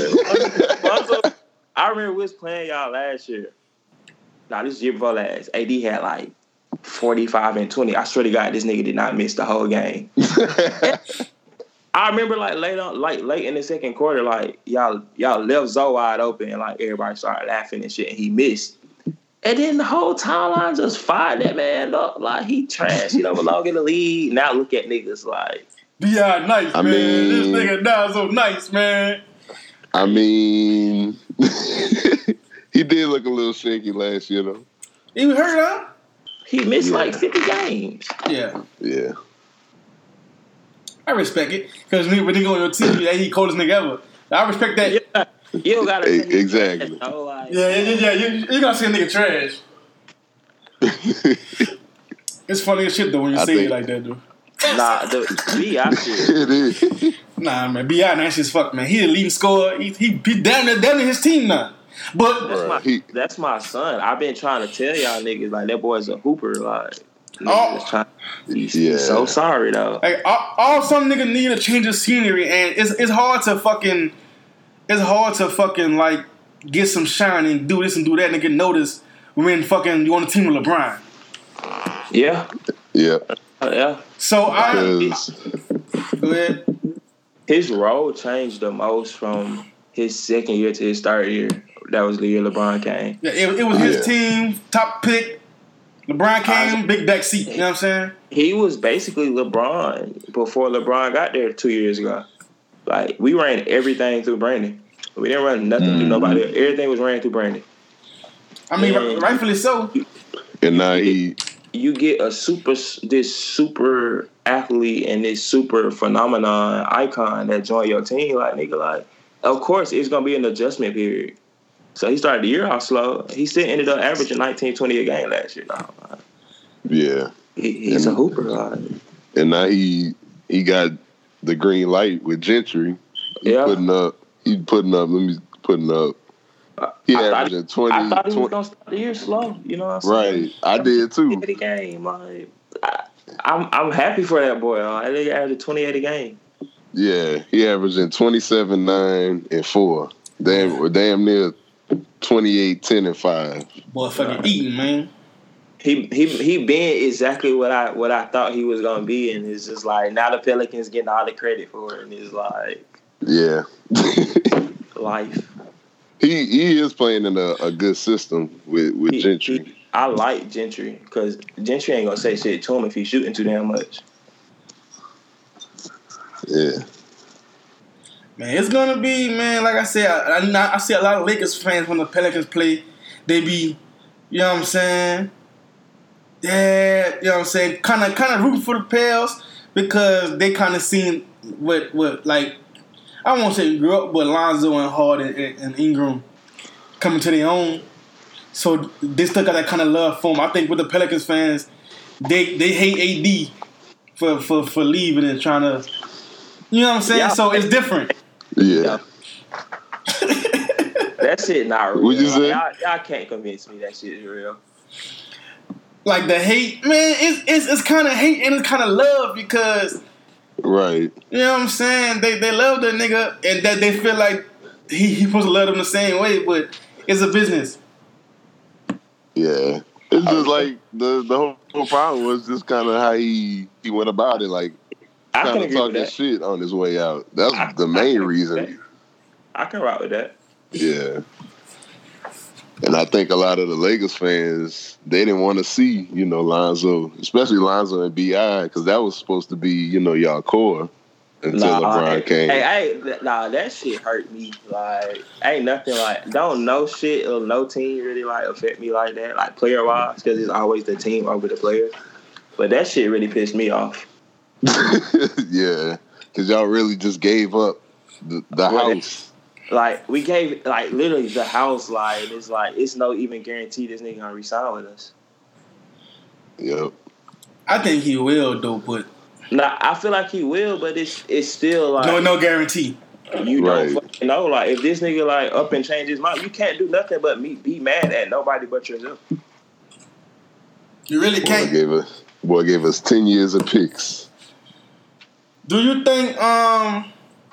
Lonzo, I remember we was playing y'all last year. Nah, this year before last. AD had like forty five and twenty. I swear to God, this nigga did not miss the whole game. I remember like late on, like late in the second quarter, like y'all y'all left Zoe wide open and like everybody started laughing and shit, and he missed. And then the whole timeline just fired that man up like he trash. He don't belong in the league. Now look at niggas like Be out nice, I man. this nigga now so nice, man. I mean, he did look a little shaky last year, though. You hurt, huh? he missed Yeah. like fifty games. Yeah. Yeah. I respect it because when they go on your team, yeah, he coldest nigga ever. I respect that. Yeah, Yeah, you don't gotta exactly. Yeah, yeah. yeah. You, you gonna say a nigga trash. It's funny as shit though when you I say think- it like that, dude. Nah, the B I shit. it is. Nah, man, Bi nice as fuck, man. He the leading scorer. He he, he damn near damn near his team now. But That's Bruh, my he- that's my son. I've been trying to tell y'all niggas like that boy's a hooper. Like, Oh. niggas trying, he's, Yeah. he's so sorry though. like all, all some nigga need a change of scenery, and it's it's hard to fucking it's hard to fucking like get some shine and do this and do that and get noticed when fucking you on the team with LeBron. Yeah, Yeah. Uh, yeah. So I 'Cause- go ahead. His role changed the most from his second year to his third year. That was the year LeBron came. Yeah, it, it was his Yeah. team, top pick. LeBron came, big back seat. You know what I'm saying? He was basically LeBron before LeBron got there two years ago. Like we ran everything through Brandon. We didn't run nothing through mm-hmm. nobody. Everything was ran through Brandon. I mean, Yeah. ri- rightfully so. and now he, you get a super this super athlete and this super phenomenon icon that join your team like nigga like of course, it's gonna be an adjustment period. So he started the year off slow. He still ended up averaging 19, 20 a game last year. Dog. Yeah, He, he's a hooper. Like. and now he he got the green light with Gentry. He Yeah. putting up. He putting up. Let me putting up. He I thought- averaging twenty. I thought he was gonna start the year slow. You know what I'm saying? right, I did too. 28 game. Like, I, I'm I'm happy for that boy. I think he averaged 28 a game. Yeah, he averaging 27, 9, and 4. Damn, or damn near 28, 10, and 5. Boy, fucking eating, man. He he he been exactly what I what I thought he was gonna be, and it's just like now the Pelicans getting all the credit for it, and it's like Yeah. life. he he is playing in a, a good system with, with He- Gentry. he- I like Gentry because Gentry ain't gonna say shit to him if he's shooting too damn much. yeah. Man, it's gonna be man. Like I said, I, I, I see a lot of Lakers fans when the Pelicans play. They be, you know what I'm saying? Yeah, you know what I'm saying. Kind of, kind of rooting for the Pels because they kind of seen what, what like I won't say grew up with Lonzo and Harden and, and Ingram coming to their own. So they still got that kind of love for him. I think with the Pelicans fans, they they hate AD for for for leaving and trying to, you know what I'm saying. Yeah. So it's different. Yeah. That shit not real. What'd you Like, say? y'all, y'all can't convince me that shit is real. Like the hate, man, it's it's, it's kind of hate and it's kind of love because Right. you know what I'm saying. They they love the nigga and that they feel like he he supposed to love them the same way, but it's a business. Yeah. It's just like the the whole, whole problem was just kind of how he he went about it, like I kind can of talking that. shit on his way out. That's I- the main can agree reason. I can rock with that. Yeah. And I think a lot of the Lakers fans they didn't want to see you know Lonzo, especially Lonzo and Bi, because that was supposed to be you know y'all core until LeBron hey, came. Hey, hey, th- nah, that shit hurt me. Like, ain't nothing like don't no shit or no team really like affect me like that, like player wise, because it's always the team over the player. But that shit really pissed me off. yeah, because y'all really just gave up the, the house. Like we gave like literally the house like it's like it's no even guarantee this nigga gonna resign with us. Yep. I think he will though, but Nah, I feel like he will, but it's it's still like no no guarantee. you Right. don't fucking know. Like if this nigga like up and change his mind, you can't do nothing but me be mad at nobody but yourself. You really Boy can't. gave us boy gave us ten years of picks. Do you think um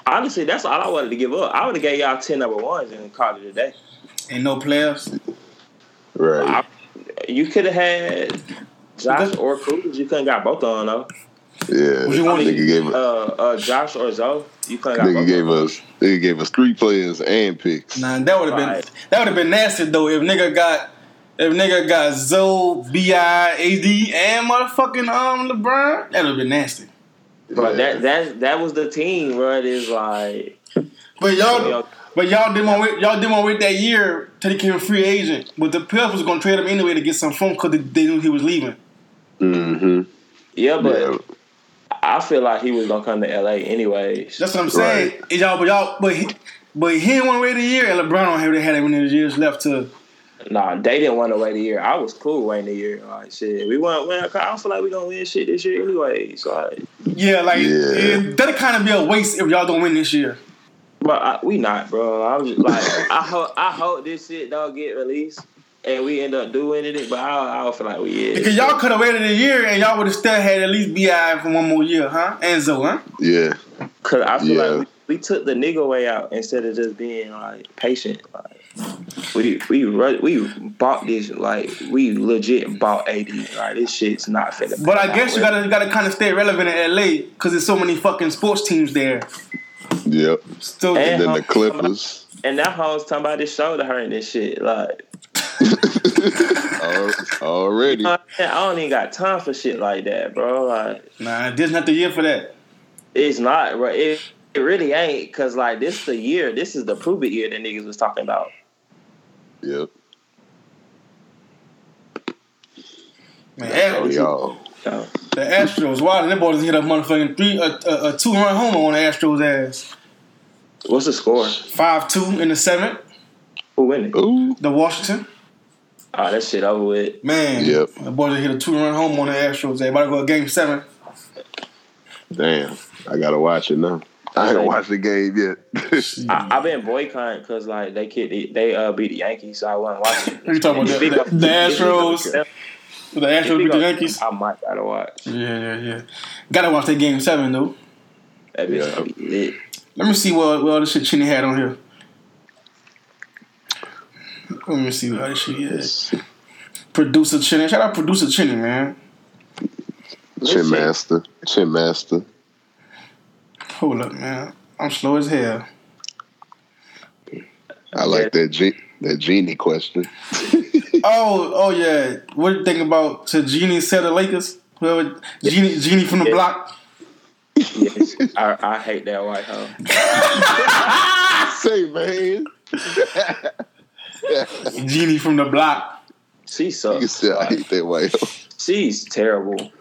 Honestly, that's all I wanted to give up. I would have gave y'all ten number ones and called it a day. ain't no playoffs? Right. I, you could have had Josh or Kuz. You couldn't got both of them though. yeah. Would you want- nigga gave Uh, uh, Josh or Zoe. You couldn't got nigga of gave us nigga gave us three players and picks. Nah, that would have Right. been that would have been nasty though if nigga got if nigga got Zoe, Bi, AD, and motherfucking um LeBron. That would have been nasty. But Yeah. that that that was the team, bro. It is like But y'all, you know, but y'all didn't want wait, y'all didn't want wait that year till he became a free agent. But the Pels was gonna trade him anyway to get some phone because they, they knew he was leaving. Mm-hmm. yeah, but Yeah. I feel like he was gonna come to LA anyways. That's what I'm saying. And Y'all, but y'all, but he, but he didn't want to wait a year, and LeBron don't have they had that many years left to. Nah, they didn't want to wait a year. I was cool waiting a year. Like shit, we want. Well, I don't feel like we gonna win shit this year anyways. Like, Yeah, like Yeah. that'd kind of be a waste if y'all don't win this year. but I, we not, bro. I'm just like, I hope I hope this shit don't get released and we end up doing it. But I, I don't feel like we is. Because y'all could have waited a year and y'all would have still had at least Bi for one more year, huh? And Zoe, huh? Yeah. Cause I feel Yeah. like we, we took the nigga way out instead of just being like patient. Like we we we bought this like we legit bought AD. Like this shit's not finna. But I guess you gotta you gotta kind of stay relevant in LA because there's so many fucking sports teams there. Yep. So And- Then the Clippers. And that hoes talking about his shoulder hurting this shit. Like Al- Already. I don't even got time for shit like that, bro. Like nah, this not the year for that. it's not, bro. It it really ain't. Cause like this the year. This is the prove it year that niggas was talking about. Yep. Man, Oh, Ast- y'all. So, the Astros, why did them boys hit a motherfucking three, a, a, a two run homer on the Astros ass. What's the score? Five two in the seventh. Who winning? Ooh. The Washington. Oh, that shit over with. Man, Yep. the boys just hit a two run home on the Astros. They about to go to game seven. Damn. I gotta watch it now. I haven't watched the game yet. I, I've been boycotting because like they kid they uh beat the Yankees, so I wasn't watching. What you talking about? The, up- the, the Astros. The Astros beat the Yankees. I might gotta watch. Yeah, yeah, yeah. Gotta watch that game seven though. That bitch Yeah. be lit. Let me see what what other shit Chinny had on here. Let me see what other shit he had. Producer Chinny. Shout out producer Chinny, man. Chin Master. Chin Master. Oh, Hold up, man. I'm slow as hell. I like that G- that Jeanie question. Oh, oh yeah. What do you think about to Jeanie set the Lakers? Whoever Jeanie Jeanie from the Yeah. block. Yes, I, I hate that white hoe. Say man. Jeanie from the block. She You sucks. said I hate that white. hoe. She's terrible.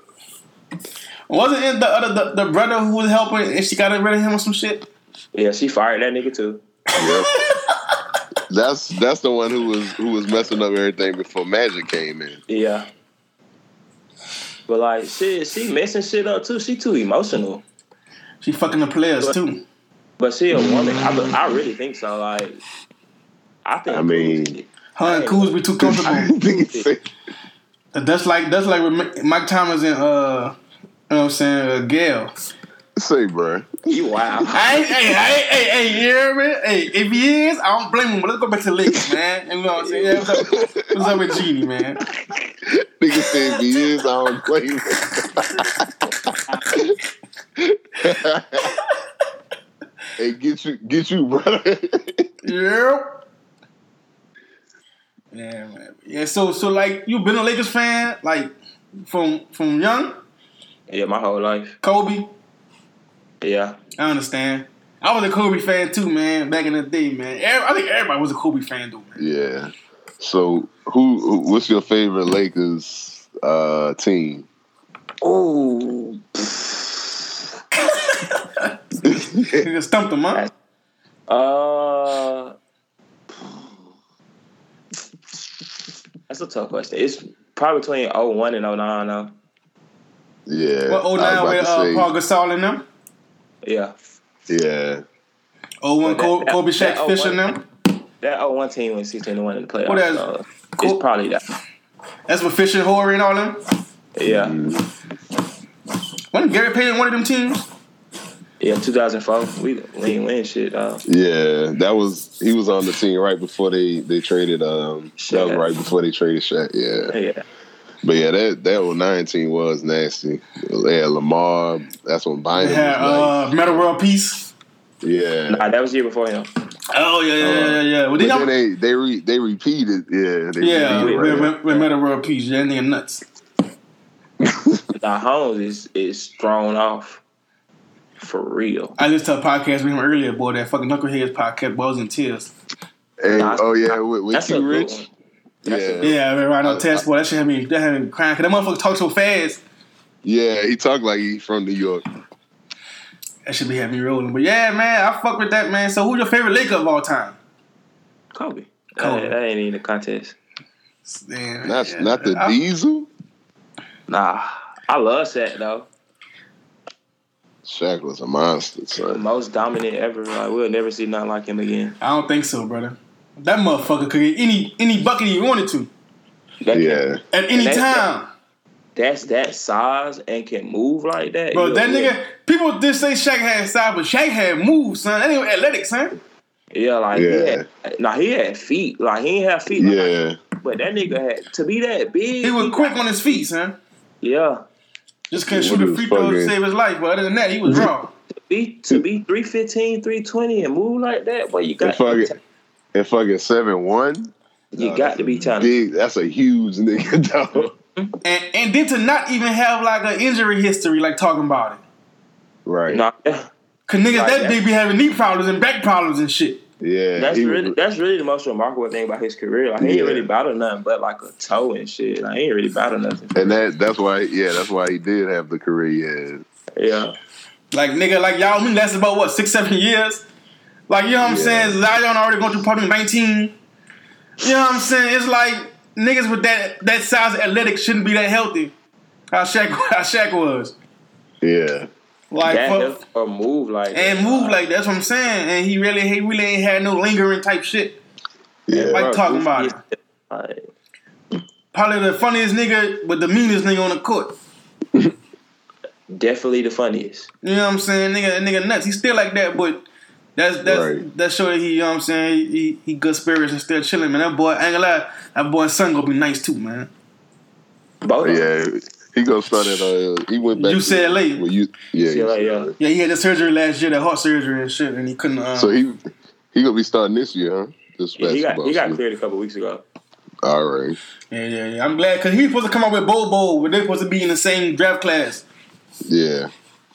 Wasn't it the other the, the brother who was helping and she got rid of him or some shit? Yeah, she fired that nigga too. Yep. That's that's the one who was who was messing up everything before Magic came in. Yeah. But like shit, she messing shit up too. She too emotional. She fucking the players too. But she a woman. I, I really think so. Like, I think. I mean- Her and Kuz be too comfortable. Think it's safe. that's like that's like with Mi- Mike Thomas and uh you know what I'm saying, uh, Gail. Say, bro. you wow. Hey, hey, hey, hey, hey, you hear me? Hey, if he is, I don't blame him. But let's go back to the Lakers, man. You know what I'm saying? Yeah, what's up, what's up with Jeanie, man? Nigga said if he is, I don't blame him. hey, get you, get you, brother. Yep. Yeah, man. Yeah, so so like you been a Lakers fan, like from from young, Yeah, my whole life. Kobe. Yeah. I understand. I was a Kobe fan too, man, back in the day, man. I think everybody was a Kobe fan though, man. yeah. So, who, who? What's your favorite Lakers uh, team? Ooh. Nigga stumped him, huh? Uh. That's a tough question. It's probably between 01 and 09, though. Yeah. What I was 09 with uh, Paul Gasol and them? Yeah. Yeah. 01 That- Kobe, that- Kobe that Shaq Fish and 01 them? That 01 team went 16 1 in the playoffs. What else? so Col- it's probably that. That's with Fish and Horry and all them? Yeah. Wasn't Gary Payton one of them teams? Yeah, 2004. We, we ain't win shit, dog. Yeah, that was he was on the team right before they they traded. Um, that was right before they traded Shaq. Yeah, Yeah. But yeah, that that old nineteen was nasty. They had Lamar. That's when They Bynum had uh, Metta World Peace. yeah. Nah, that was the year before him. Oh, yeah, yeah, yeah, yeah. Well, But they then they they re, they repeated. Yeah, they yeah, repeated, with, right? with, with Metta World Peace. Yeah, that nigga nuts. Nah, Holmes is, is thrown off. For real. I listened to a podcast with him earlier, boy. That fucking Knuckleheads podcast, boy, I was in tears. And, Nah, oh yeah, with, with That's a Q good Rich. One. Yeah, good Yeah, I remember I know I- test, boy. That shit had me, that had me crying. Cause that motherfucker talk so fast. yeah, he talked like he from New York. That should be having me rolling. But yeah, man, I fuck with that, man. So who's your favorite Laker of all time? Kobe. Kobe. That, that ain't even a contest. Man, Not yeah. not the I- Diesel. Nah, I love Shaq though. Shaq was a monster, The son. most dominant ever. Like we'll never see nothing like him again. I don't think so, brother. That motherfucker could get any any bucket he wanted to That Yeah, at any that- time. that's that size and can move like that. Bro, that know, nigga, people did say Shaq had size, but Shaq had moves, son. That ain't athletic, son. Yeah, like Yeah. he had. Nah, he had feet. Like he ain't have feet. like- yeah. but that nigga had to be that big. He was quick on his feet, son. Yeah, Just couldn't shoot a free throw to save his life. But other than that, he was raw. be to be 315, 320 and move like that. Boy, you got fucking and fucking seven one. you got to be talented. Big. That's a huge nigga, dog. And and then to not even have like an injury history, like talking about it. Right. Nah. Cause niggas Like that that. big be having knee problems and back problems and shit. Yeah. That's he was- really that's really the most remarkable thing about his career. Like he Yeah. ain't really battled nothing but like a toe and shit. Like he ain't really battled nothing. and that that's why yeah that's why he did have the career he had. Yeah. Like nigga, like y'all, me lasted about what six, seven years. Like you know what I'm Yeah. saying? Zion already going through probably 19. You know what I'm saying? It's like niggas with that that size of athletic shouldn't be that healthy. How Shaq how Shaq was. Yeah. Like that fuck, or move like and that. move like that's what I'm saying. And he really he really ain't had no lingering type shit. Yeah. Like Bro, talking about it. like, Probably the funniest nigga with the meanest nigga on the court. definitely the funniest. You know what I'm saying? Nigga, nigga nuts. He's still like that, but that's that's Right. that show that he, you know what I'm saying, he, he good spirits and still chilling, man. That boy, I ain't gonna lie, that boy's son gonna be nice too, man. Both. Yeah. He gonna start at uh he went back UCLA. To, well, you, yeah, UCLA, yeah. UCLA. Yeah, he had the surgery last year, that heart surgery and shit, and he couldn't. Uh, So he he gonna be starting this year, huh? This Yeah, he got he got cleared a couple weeks ago. All right. yeah, yeah, yeah. I'm glad because he's supposed to come out with Bol Bol, but they're supposed to be in the same draft class. Yeah.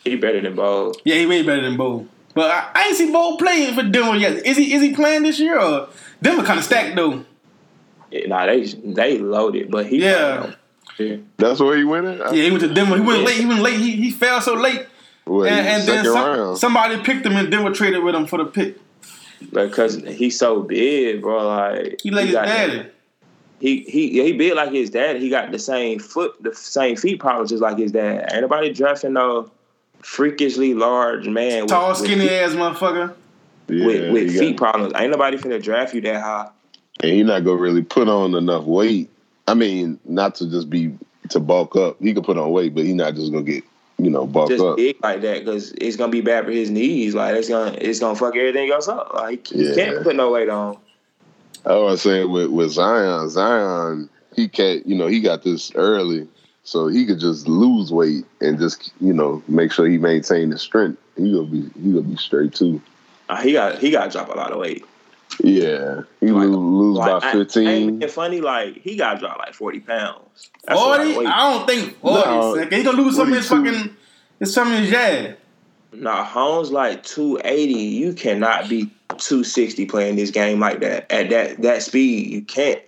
He better than Bol. Yeah, he way better than Bol. But I, I ain't see Bol playing for Denver yet. Is he? Is he playing this year? Or Denver kind of stacked though. Yeah, Nah, they they loaded, but he Yeah. yeah. That's where he went in? Yeah, he went to Denver. He went late. He went late. He, he fell so late. Well, and, and then some, somebody picked him and Denver traded with him for the pick. because he's so big, bro. Like He like his got- daddy. He he he big like his dad. He got the same foot, the same feet problems just like his dad. Ain't nobody drafting no freakishly large man Tall, with skinny feet- ass motherfucker. yeah, with, with feet got- problems. Ain't nobody finna draft you that high. and he not gonna really put on enough weight. I mean, not to just be to bulk up. He could put on weight, but he not just gonna get you know bulk Just up. big like that because it's gonna be bad for his knees. Like it's gonna it's gonna fuck everything else up. Like he Yeah. can't put no weight on. I was saying with with Zion, Zion, he can't. You know, he got this early, so he could just lose weight and just you know make sure he maintain his strength. He gonna be he gonna be straight too. Uh, he got he got to drop a lot of weight. Yeah, he Like- lose, lose Like, about I- ain't fifteen. it funny? Like he got to drop like forty pounds. That's a lot of Forty? I don't think forty. No, son. He gonna lose some of his fucking. It's some of his yeah. Nah, Holmes like two eighty. You cannot be two sixty playing this game like that at that that speed. You can't.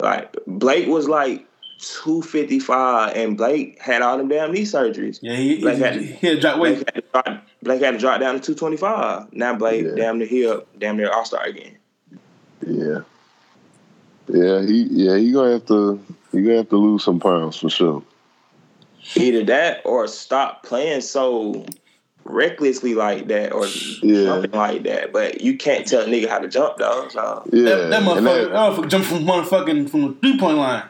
Like Blake was like two fifty five, and Blake had all them damn knee surgeries. Yeah, he, Like he, that. he, he had drop Blake had, to drop, Blake had to drop down to two twenty five. Now Blake Yeah. damn near here, damn near all star again. Yeah, yeah, he yeah he gonna have to he gonna have to lose some pounds for sure. Either that or stop playing so recklessly like that or Yeah. something like that. But you can't tell a nigga how to jump though. So Yeah, That, that motherfucker, that- that motherfucker jumped from motherfucking from the three point line.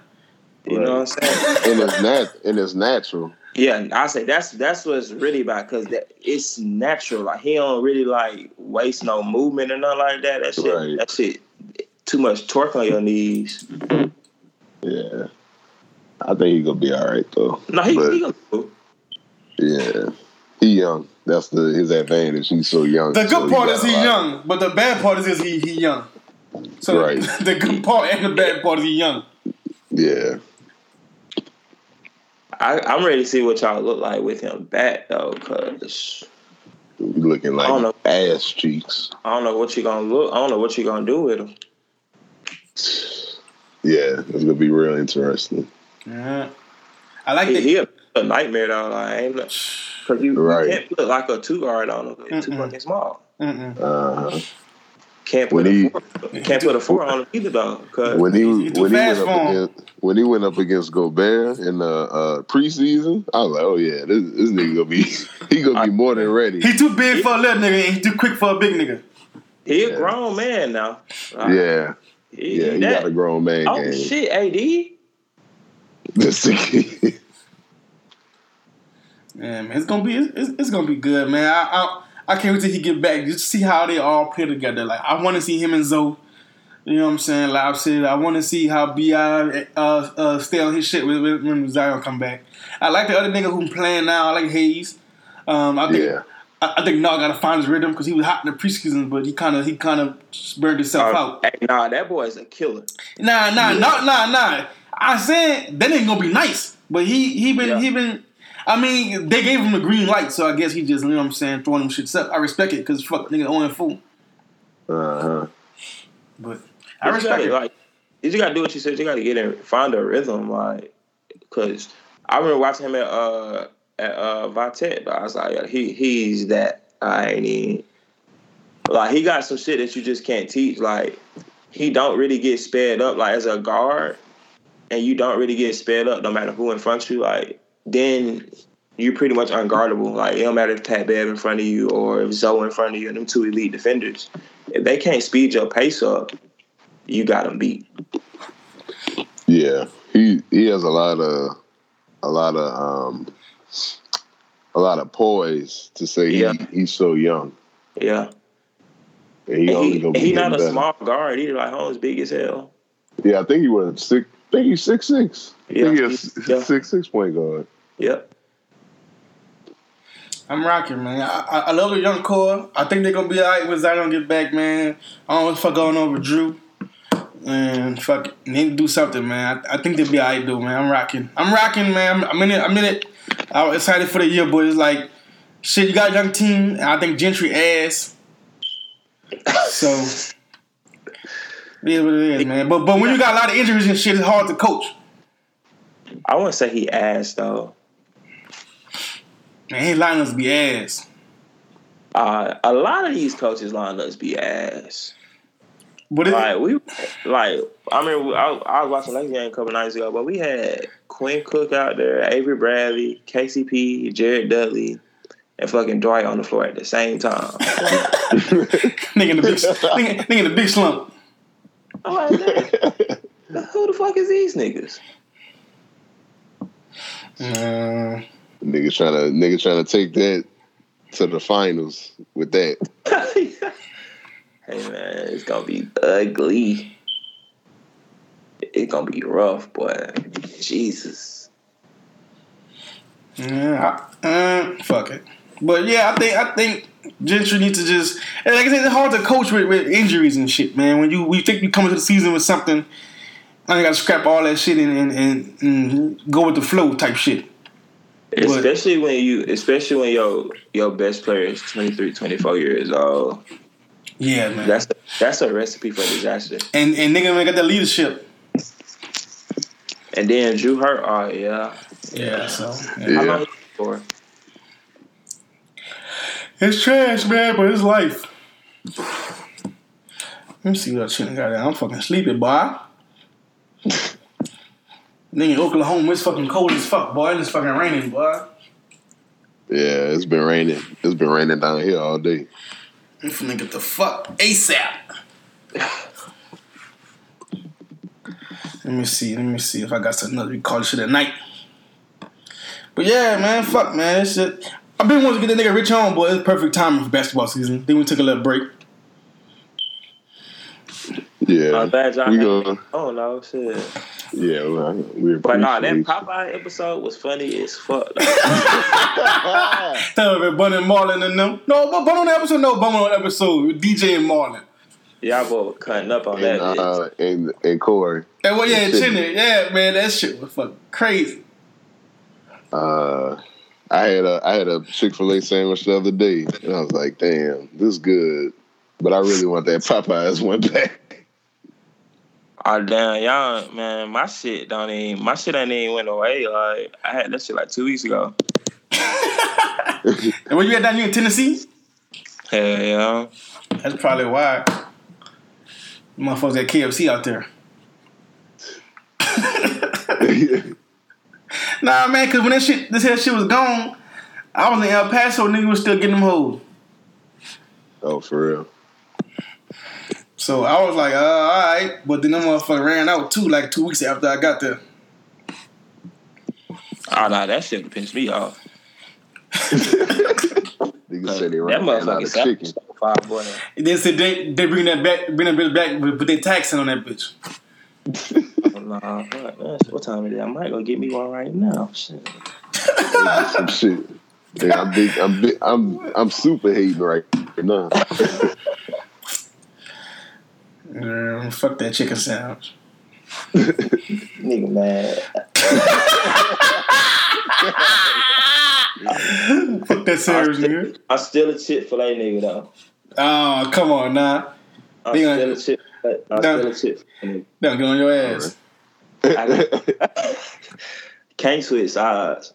You know what I'm saying? and it's nat and it's natural. Yeah, I say that's that's what's really about because that it's natural. Like he don't really like waste no movement or nothing like that. That shit, Right. that shit, too much torque on your knees. Yeah, I think he gonna be all right though. No, he, But- he gonna. Yeah, he young. That's the his advantage. He's so young. The so good part got is a he lot. young, but the bad part is, is he he young. So Right. the good part and the bad part is he young. Yeah, I, I'm ready to see what y'all look like with him back though, cause he looking I don't like know. ass cheeks. I don't know what you're gonna look. I don't know what you're gonna do with him. Yeah, it's gonna be real interesting. Yeah. I like He, that. he a, a nightmare though. Like, I ain't because you, Right. you can't put like a two guard on him. It's too fucking small. Mm-mm. Uh-huh. Uh, Can't When put he- a four, can't put a four on him either though. Cause when he He when he went up him. against when he went up against Gobert in the uh, preseason, I was like, oh yeah, this, this nigga gonna be he gonna be more than ready. He too big for a little nigga and he too quick for a big nigga. he a grown man now. Like, Yeah, he, yeah, he that- got a grown man Oh game. shit, AD. This nigga- man, it's gonna be it's, it's, it's gonna be good, man. I, I I can't wait till he get back. Just see how they all play together. Like I want to see him and Zoe. You know what I'm saying? Like I I want to see how Bi uh, uh, stay on his shit when, when Zion come back. I like the other nigga who playing now. I like Hayes. Um, I think yeah, I, I think Nog got to find his rhythm because he was hot in the preseason, but he kind of he kind of burned himself Uh, out. hey, nah, that boy is a killer. Nah, nah, nah, nah, nah. I said that ain't gonna be nice, but he he been Yeah. he been. I mean, they gave him the green light, so I guess he just you know what I'm saying throwing them shits up. I respect it because fuck nigga only fool, uh huh. but I You respect gotta, it. Like, you just gotta do what you said. You gotta get in, find a rhythm, like, cause I remember watching him at uh at uh Vitet. But I was like, yeah, he he's that. I ain't even. like he got some shit that you just can't teach. Like he don't really get sped up like as a guard, and you don't really get sped up no matter who in front of you. Like then you're pretty much unguardable. Like it don't matter if Pat Bev in front of you or if Zoe in front of you and them two elite defenders. If they can't speed your pace up, you got them beat. Yeah, he he has a lot of a lot of um a lot of poise to say Yeah. he, he's so young. Yeah. And he And he, he not a better. small guard either. Like Holmes big as hell. Yeah, I think he was six. I think he's six six. I Yeah, think he's yeah. six six point guard. Yep. I'm rocking, man. I, I, I love the young core. I think they're gonna be alright when Zion get back, man. I don't know fuck going on with Jrue. And fuck, it. need to do something, man. I, I think they'll be alright, though, man. I'm rocking. I'm rocking, man. I'm, I'm in it. I'm in it. I'm excited for the year, but it's like shit. You got a young team, and I think Gentry ass. So. It is what it is, man. But but when you got a lot of injuries and shit, it's hard to coach. I wouldn't say he ass though. Man, his lineups be ass. Uh, a lot of these coaches lineups be ass. But it, Like we, like I remember I, I was watching that game a couple nights ago, but we had Quinn Cook out there, Avery Bradley, KCP, Jared Dudley, and fucking Dwight on the floor at the same time. nigga in the big, nigga, nigga in the big slump. I'm like, who the fuck is these niggas? Uh, Nigga trying to nigga trying to take that to the finals with that. hey man, it's gonna be ugly. It's gonna be rough, boy. Jesus. yeah, I, uh, fuck it. But yeah, I think I think Gentry needs to just and like I said, it's hard to coach with, with injuries and shit, man. When you we think you come into the season with something, I got to scrap all that shit and, and, and, and go with the flow type shit. But- Especially when you, especially when your your best player is 23, 24 years old. Yeah, man. That's that's a recipe for disaster. and and nigga ain't got that leadership. And then Jrue Hurt, oh yeah. Yeah, so yeah. How long for? it's trash, man, but it's life. Let me see what I shit got. there. I'm fucking sleepy, boy. Nigga, Oklahoma, it's fucking cold as fuck, boy. And It's fucking raining, boy. Yeah, it's been raining. It's been raining down here all day. I'm finna get the fuck ASAP. Let me see. Let me see if I got something else. We call this shit at night. But yeah, man, fuck, man. This shit. I've been wanting to get that nigga Rich on, boy. It's perfect timing for basketball season. Then we took a little break. Yeah, I'm glad y'all we gonna. Oh no, shit. Yeah, well, we But nah, that Popeye episode was funny as fuck. Tell me, Bun and Marlon and them. No, but Bun on the episode. No, Bun on the episode with DJ and Marlon. Y'all both cutting up on and, that bitch. uh, and and Corey. And well, yeah, Shit. Chinny. Yeah, man, that shit was fucking crazy. Uh, I had a I had a Chick Fil A sandwich the other day, and I was like, "Damn, this is good," but I really want that Popeyes one back. Oh damn, y'all man, my shit don't even my shit ain't even went away. Like I had that shit like two weeks ago. And when you had down you in Tennessee, Hell yeah. that's probably why. Motherfuckers at KFC out there. Nah, man, cause when that shit, this here shit was gone, I was in El Paso, nigga was still getting them hoes. oh, for real. So I was like, uh, all right, but then them motherfucker ran out too, like two weeks after I got there. Oh nah, that shit pissed me off. Niggas say they that ran out motherfucker of said chicken. five boy. And then said they they bring that back, bring that bitch back, but, but they taxing on that bitch. Nah, fuck, what time is it? I might go get me one right now. Shit. Some shit. Yeah, I'm big. I'm big. I'm I'm super hating right now. Uh, fuck that chicken sandwich. Nigga mad. Fuck that sandwich, nigga. I'm still a Chick Fil A nigga though. Oh, come on, nah. I'm They gonna- still a Chick. I'm still a Chick. Don't get on your ass. Can't switch sides.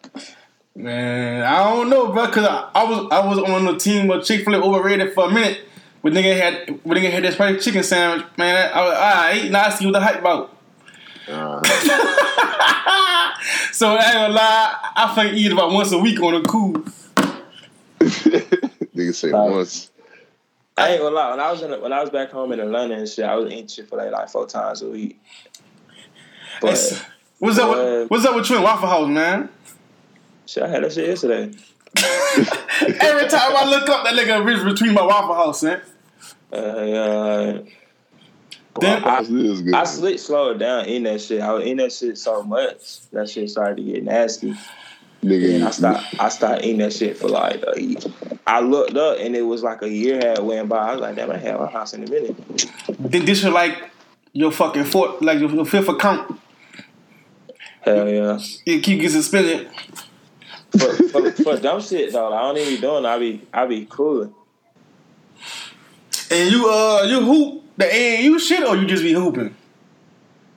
Man, I don't know, bro, cause I, I was I was on the team of Chick Fil A overrated for a minute when nigga had when nigga had that spicy chicken sandwich, man, I, I, I ate. Now I see what the hype about. Uh, So I ain't gonna lie, I fucking eat about once a week on a cool. nigga say Right. once. I ain't gonna lie. When I was in when I was back home in Atlanta and shit, I was eating Chick Fil A like four times a week. But It's- what's up? With, what's up with you and Waffle House, man? shit, I had that shit yesterday. Every time I look up, that nigga is between my Waffle House, man. Uh, uh, Then- I, This is good. I slick slowed down in that shit. I was in that shit so much that shit started to get nasty. nigga, And I stopped. I started eating that shit for like a year. I looked up and it was like a year had went by. I was like, damn, I had my house in a minute. Then this is like your fucking fourth, like your, your fifth account. Hell yeah. You keep getting suspended. For, for, for dumb shit though, I don't even be doing. I be I be cooling. And you uh you hoop the AAU shit or you just be hooping?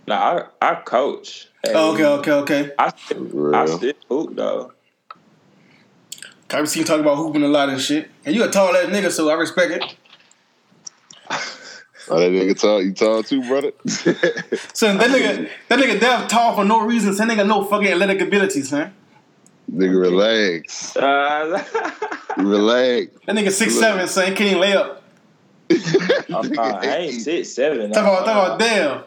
Nah, I I coach. And Oh, okay, okay, okay. I still, Real. I still hoop though. I've seen you talk about hooping a lot and shit. And you a tall ass nigga, so I respect it. Oh, that nigga tall, you tall too, brother? So that nigga that nigga Dev tall for no reason. So that nigga no fucking athletic abilities, man. Nigga, relax. Uh, Relax. That nigga six seven, so he can't even lay up. uh, I ain't six seven. Talk about talk about Dev.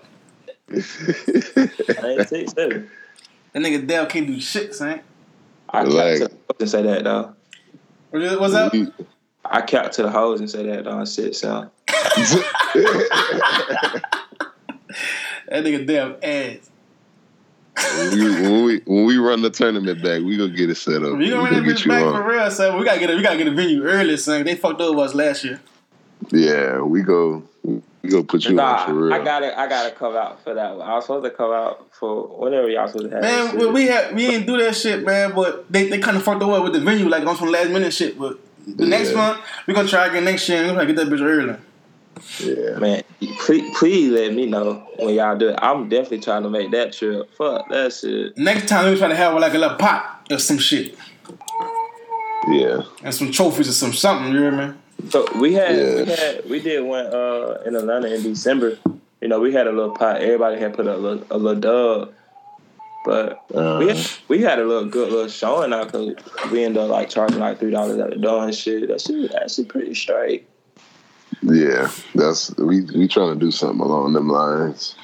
I ain't six seven. That nigga Dev can't do shit, son. I Relax. kept to and say that though. What- What's up? I kept to the hoes and say that though. Shit, so That nigga Dev ass. When, we, when, we, when we run the tournament back, we gonna get it set up. We gonna We run that get bitch you back on. for real, son. We gotta get a, we gotta get a venue early, son. They fucked over us last year. Yeah, we go. We go put you on for nah, real. I gotta I gotta come out for that one. I was supposed to come out for whatever y'all supposed to have. Man, that we, shit. we had we didn't do that shit, man. But they, they kind of fucked over with the venue, like on some last minute shit. But the next Yeah. one, we gonna try again next year. and we gonna get that bitch early. Yeah. Man, please, please let me know when y'all do it. I'm definitely trying to make that trip. Fuck that shit. Next time we try to have like a little pot or some shit Yeah. and some trophies or some something. You hear me? So we had we had we did one uh in Atlanta in December. You know, we had a little pot. Everybody had put a little a little dub. But Uh, we had, we had a little good little showing out because we ended up like charging like three dollars at the door and shit. That shit was actually pretty straight. Yeah. That's we we trying to do something along them lines.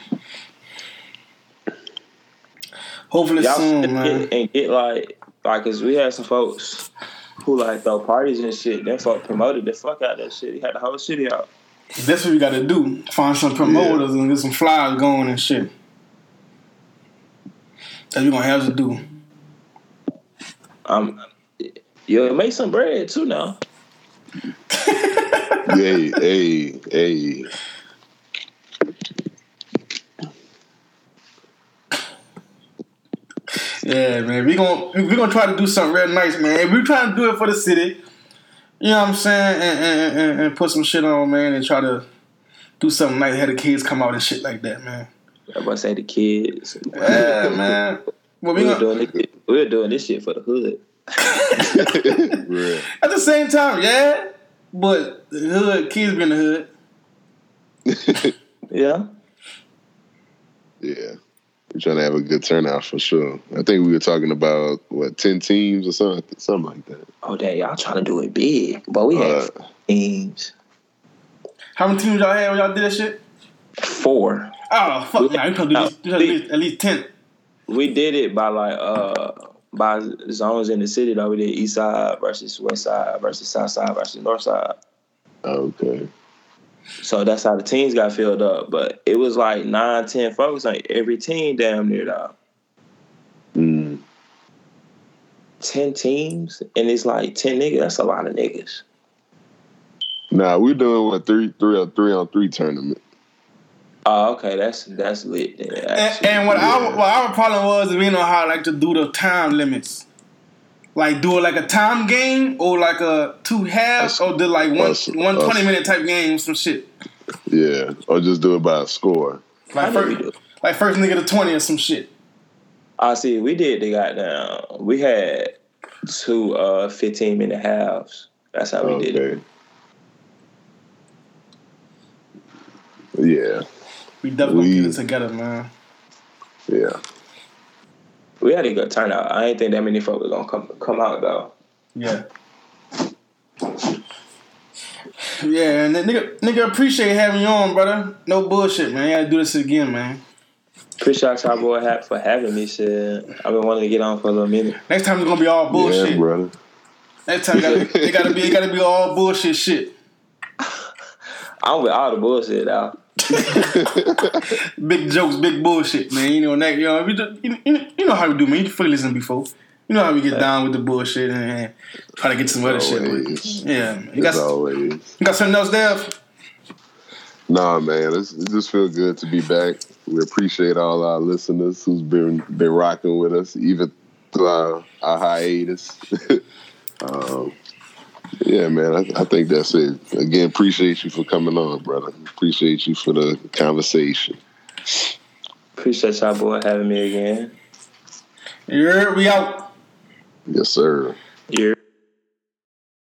Hopefully Y'all soon, sit man. and, and get like like cause we had some folks who like throw parties and shit. Them folk promoted the fuck out of that shit. He had the whole city out. That's what we gotta do. Find some promoters and get some flyers going and shit. That we gonna have to do. Um, you'll make some bread too now. Hey, hey, hey. Yeah, man. We gonna we gonna try to do something real nice, man. We trying to do it for the city. You know what I'm saying? And, and, and, and put some shit on, man, and try to do something nice. Have the kids come out and shit like that, man. I to say the kids. Yeah, man. Well, we We were gonna, doing this. We were doing this shit for the hood. Real. at the same time, yeah. But the hood, kids been in the hood. Yeah. yeah. We're trying to have a good turnout for sure. I think we were talking about what ten teams or something, something like that. Oh, damn, y'all trying to do it big, but we had Uh, teams. How many teams y'all had when y'all did that shit? Four. Oh fuck, nah, we gonna do this, do at, least, at least ten. We did it by like uh by zones in the city though. We did east side versus west side versus south side versus north side. okay. So that's how the teams got filled up. But it was like nine, ten folks on every team damn near though. Mm. Ten teams and it's like ten niggas. That's a lot of niggas. Nah, we're doing what three, three on three on three tournament. Oh, okay, that's that's lit. Then, And, and what our what our problem was, we know how I like to do the time limits. Like do it like a time game or like a two halves or do like one Us- one us. twenty minute type game, some shit. Yeah, or just do it by a score. Like How did we first, do it? like first nigga to twenty or some shit. I see. We did the goddamn. We had two uh 15 minute halves. That's how we did it. Yeah, We definitely We- get it together, man. yeah. We had a good turnout. I ain't think that many folks were gonna come come out though. Yeah. Yeah, and nigga, nigga, appreciate having you on, brother. No bullshit, man. You gotta do this again, man. Appreciate y'all boy ha- for having me. Shit, I've been wanting to get on for a little minute. Next time it's gonna be all bullshit. Yeah, brother. Next time it gotta, it gotta be, it gotta be all bullshit shit. I'm with all the bullshit out. Big jokes, big bullshit, man. You know, next, you know, we you, you, you know how we do, man. You fully listen before. You know how we get down with the bullshit and, and try to get some other shit. But, yeah. You got, always. you got something else there? Nah, man, it's, it just feels good to be back. We appreciate all our listeners who's been been rocking with us, even through our, our hiatus. um, yeah, man, I, I think that's it. Again, appreciate you for coming on, brother. Appreciate you for the conversation. Appreciate y'all boy having me again. Yeah, we out. Yes, sir. Yeah.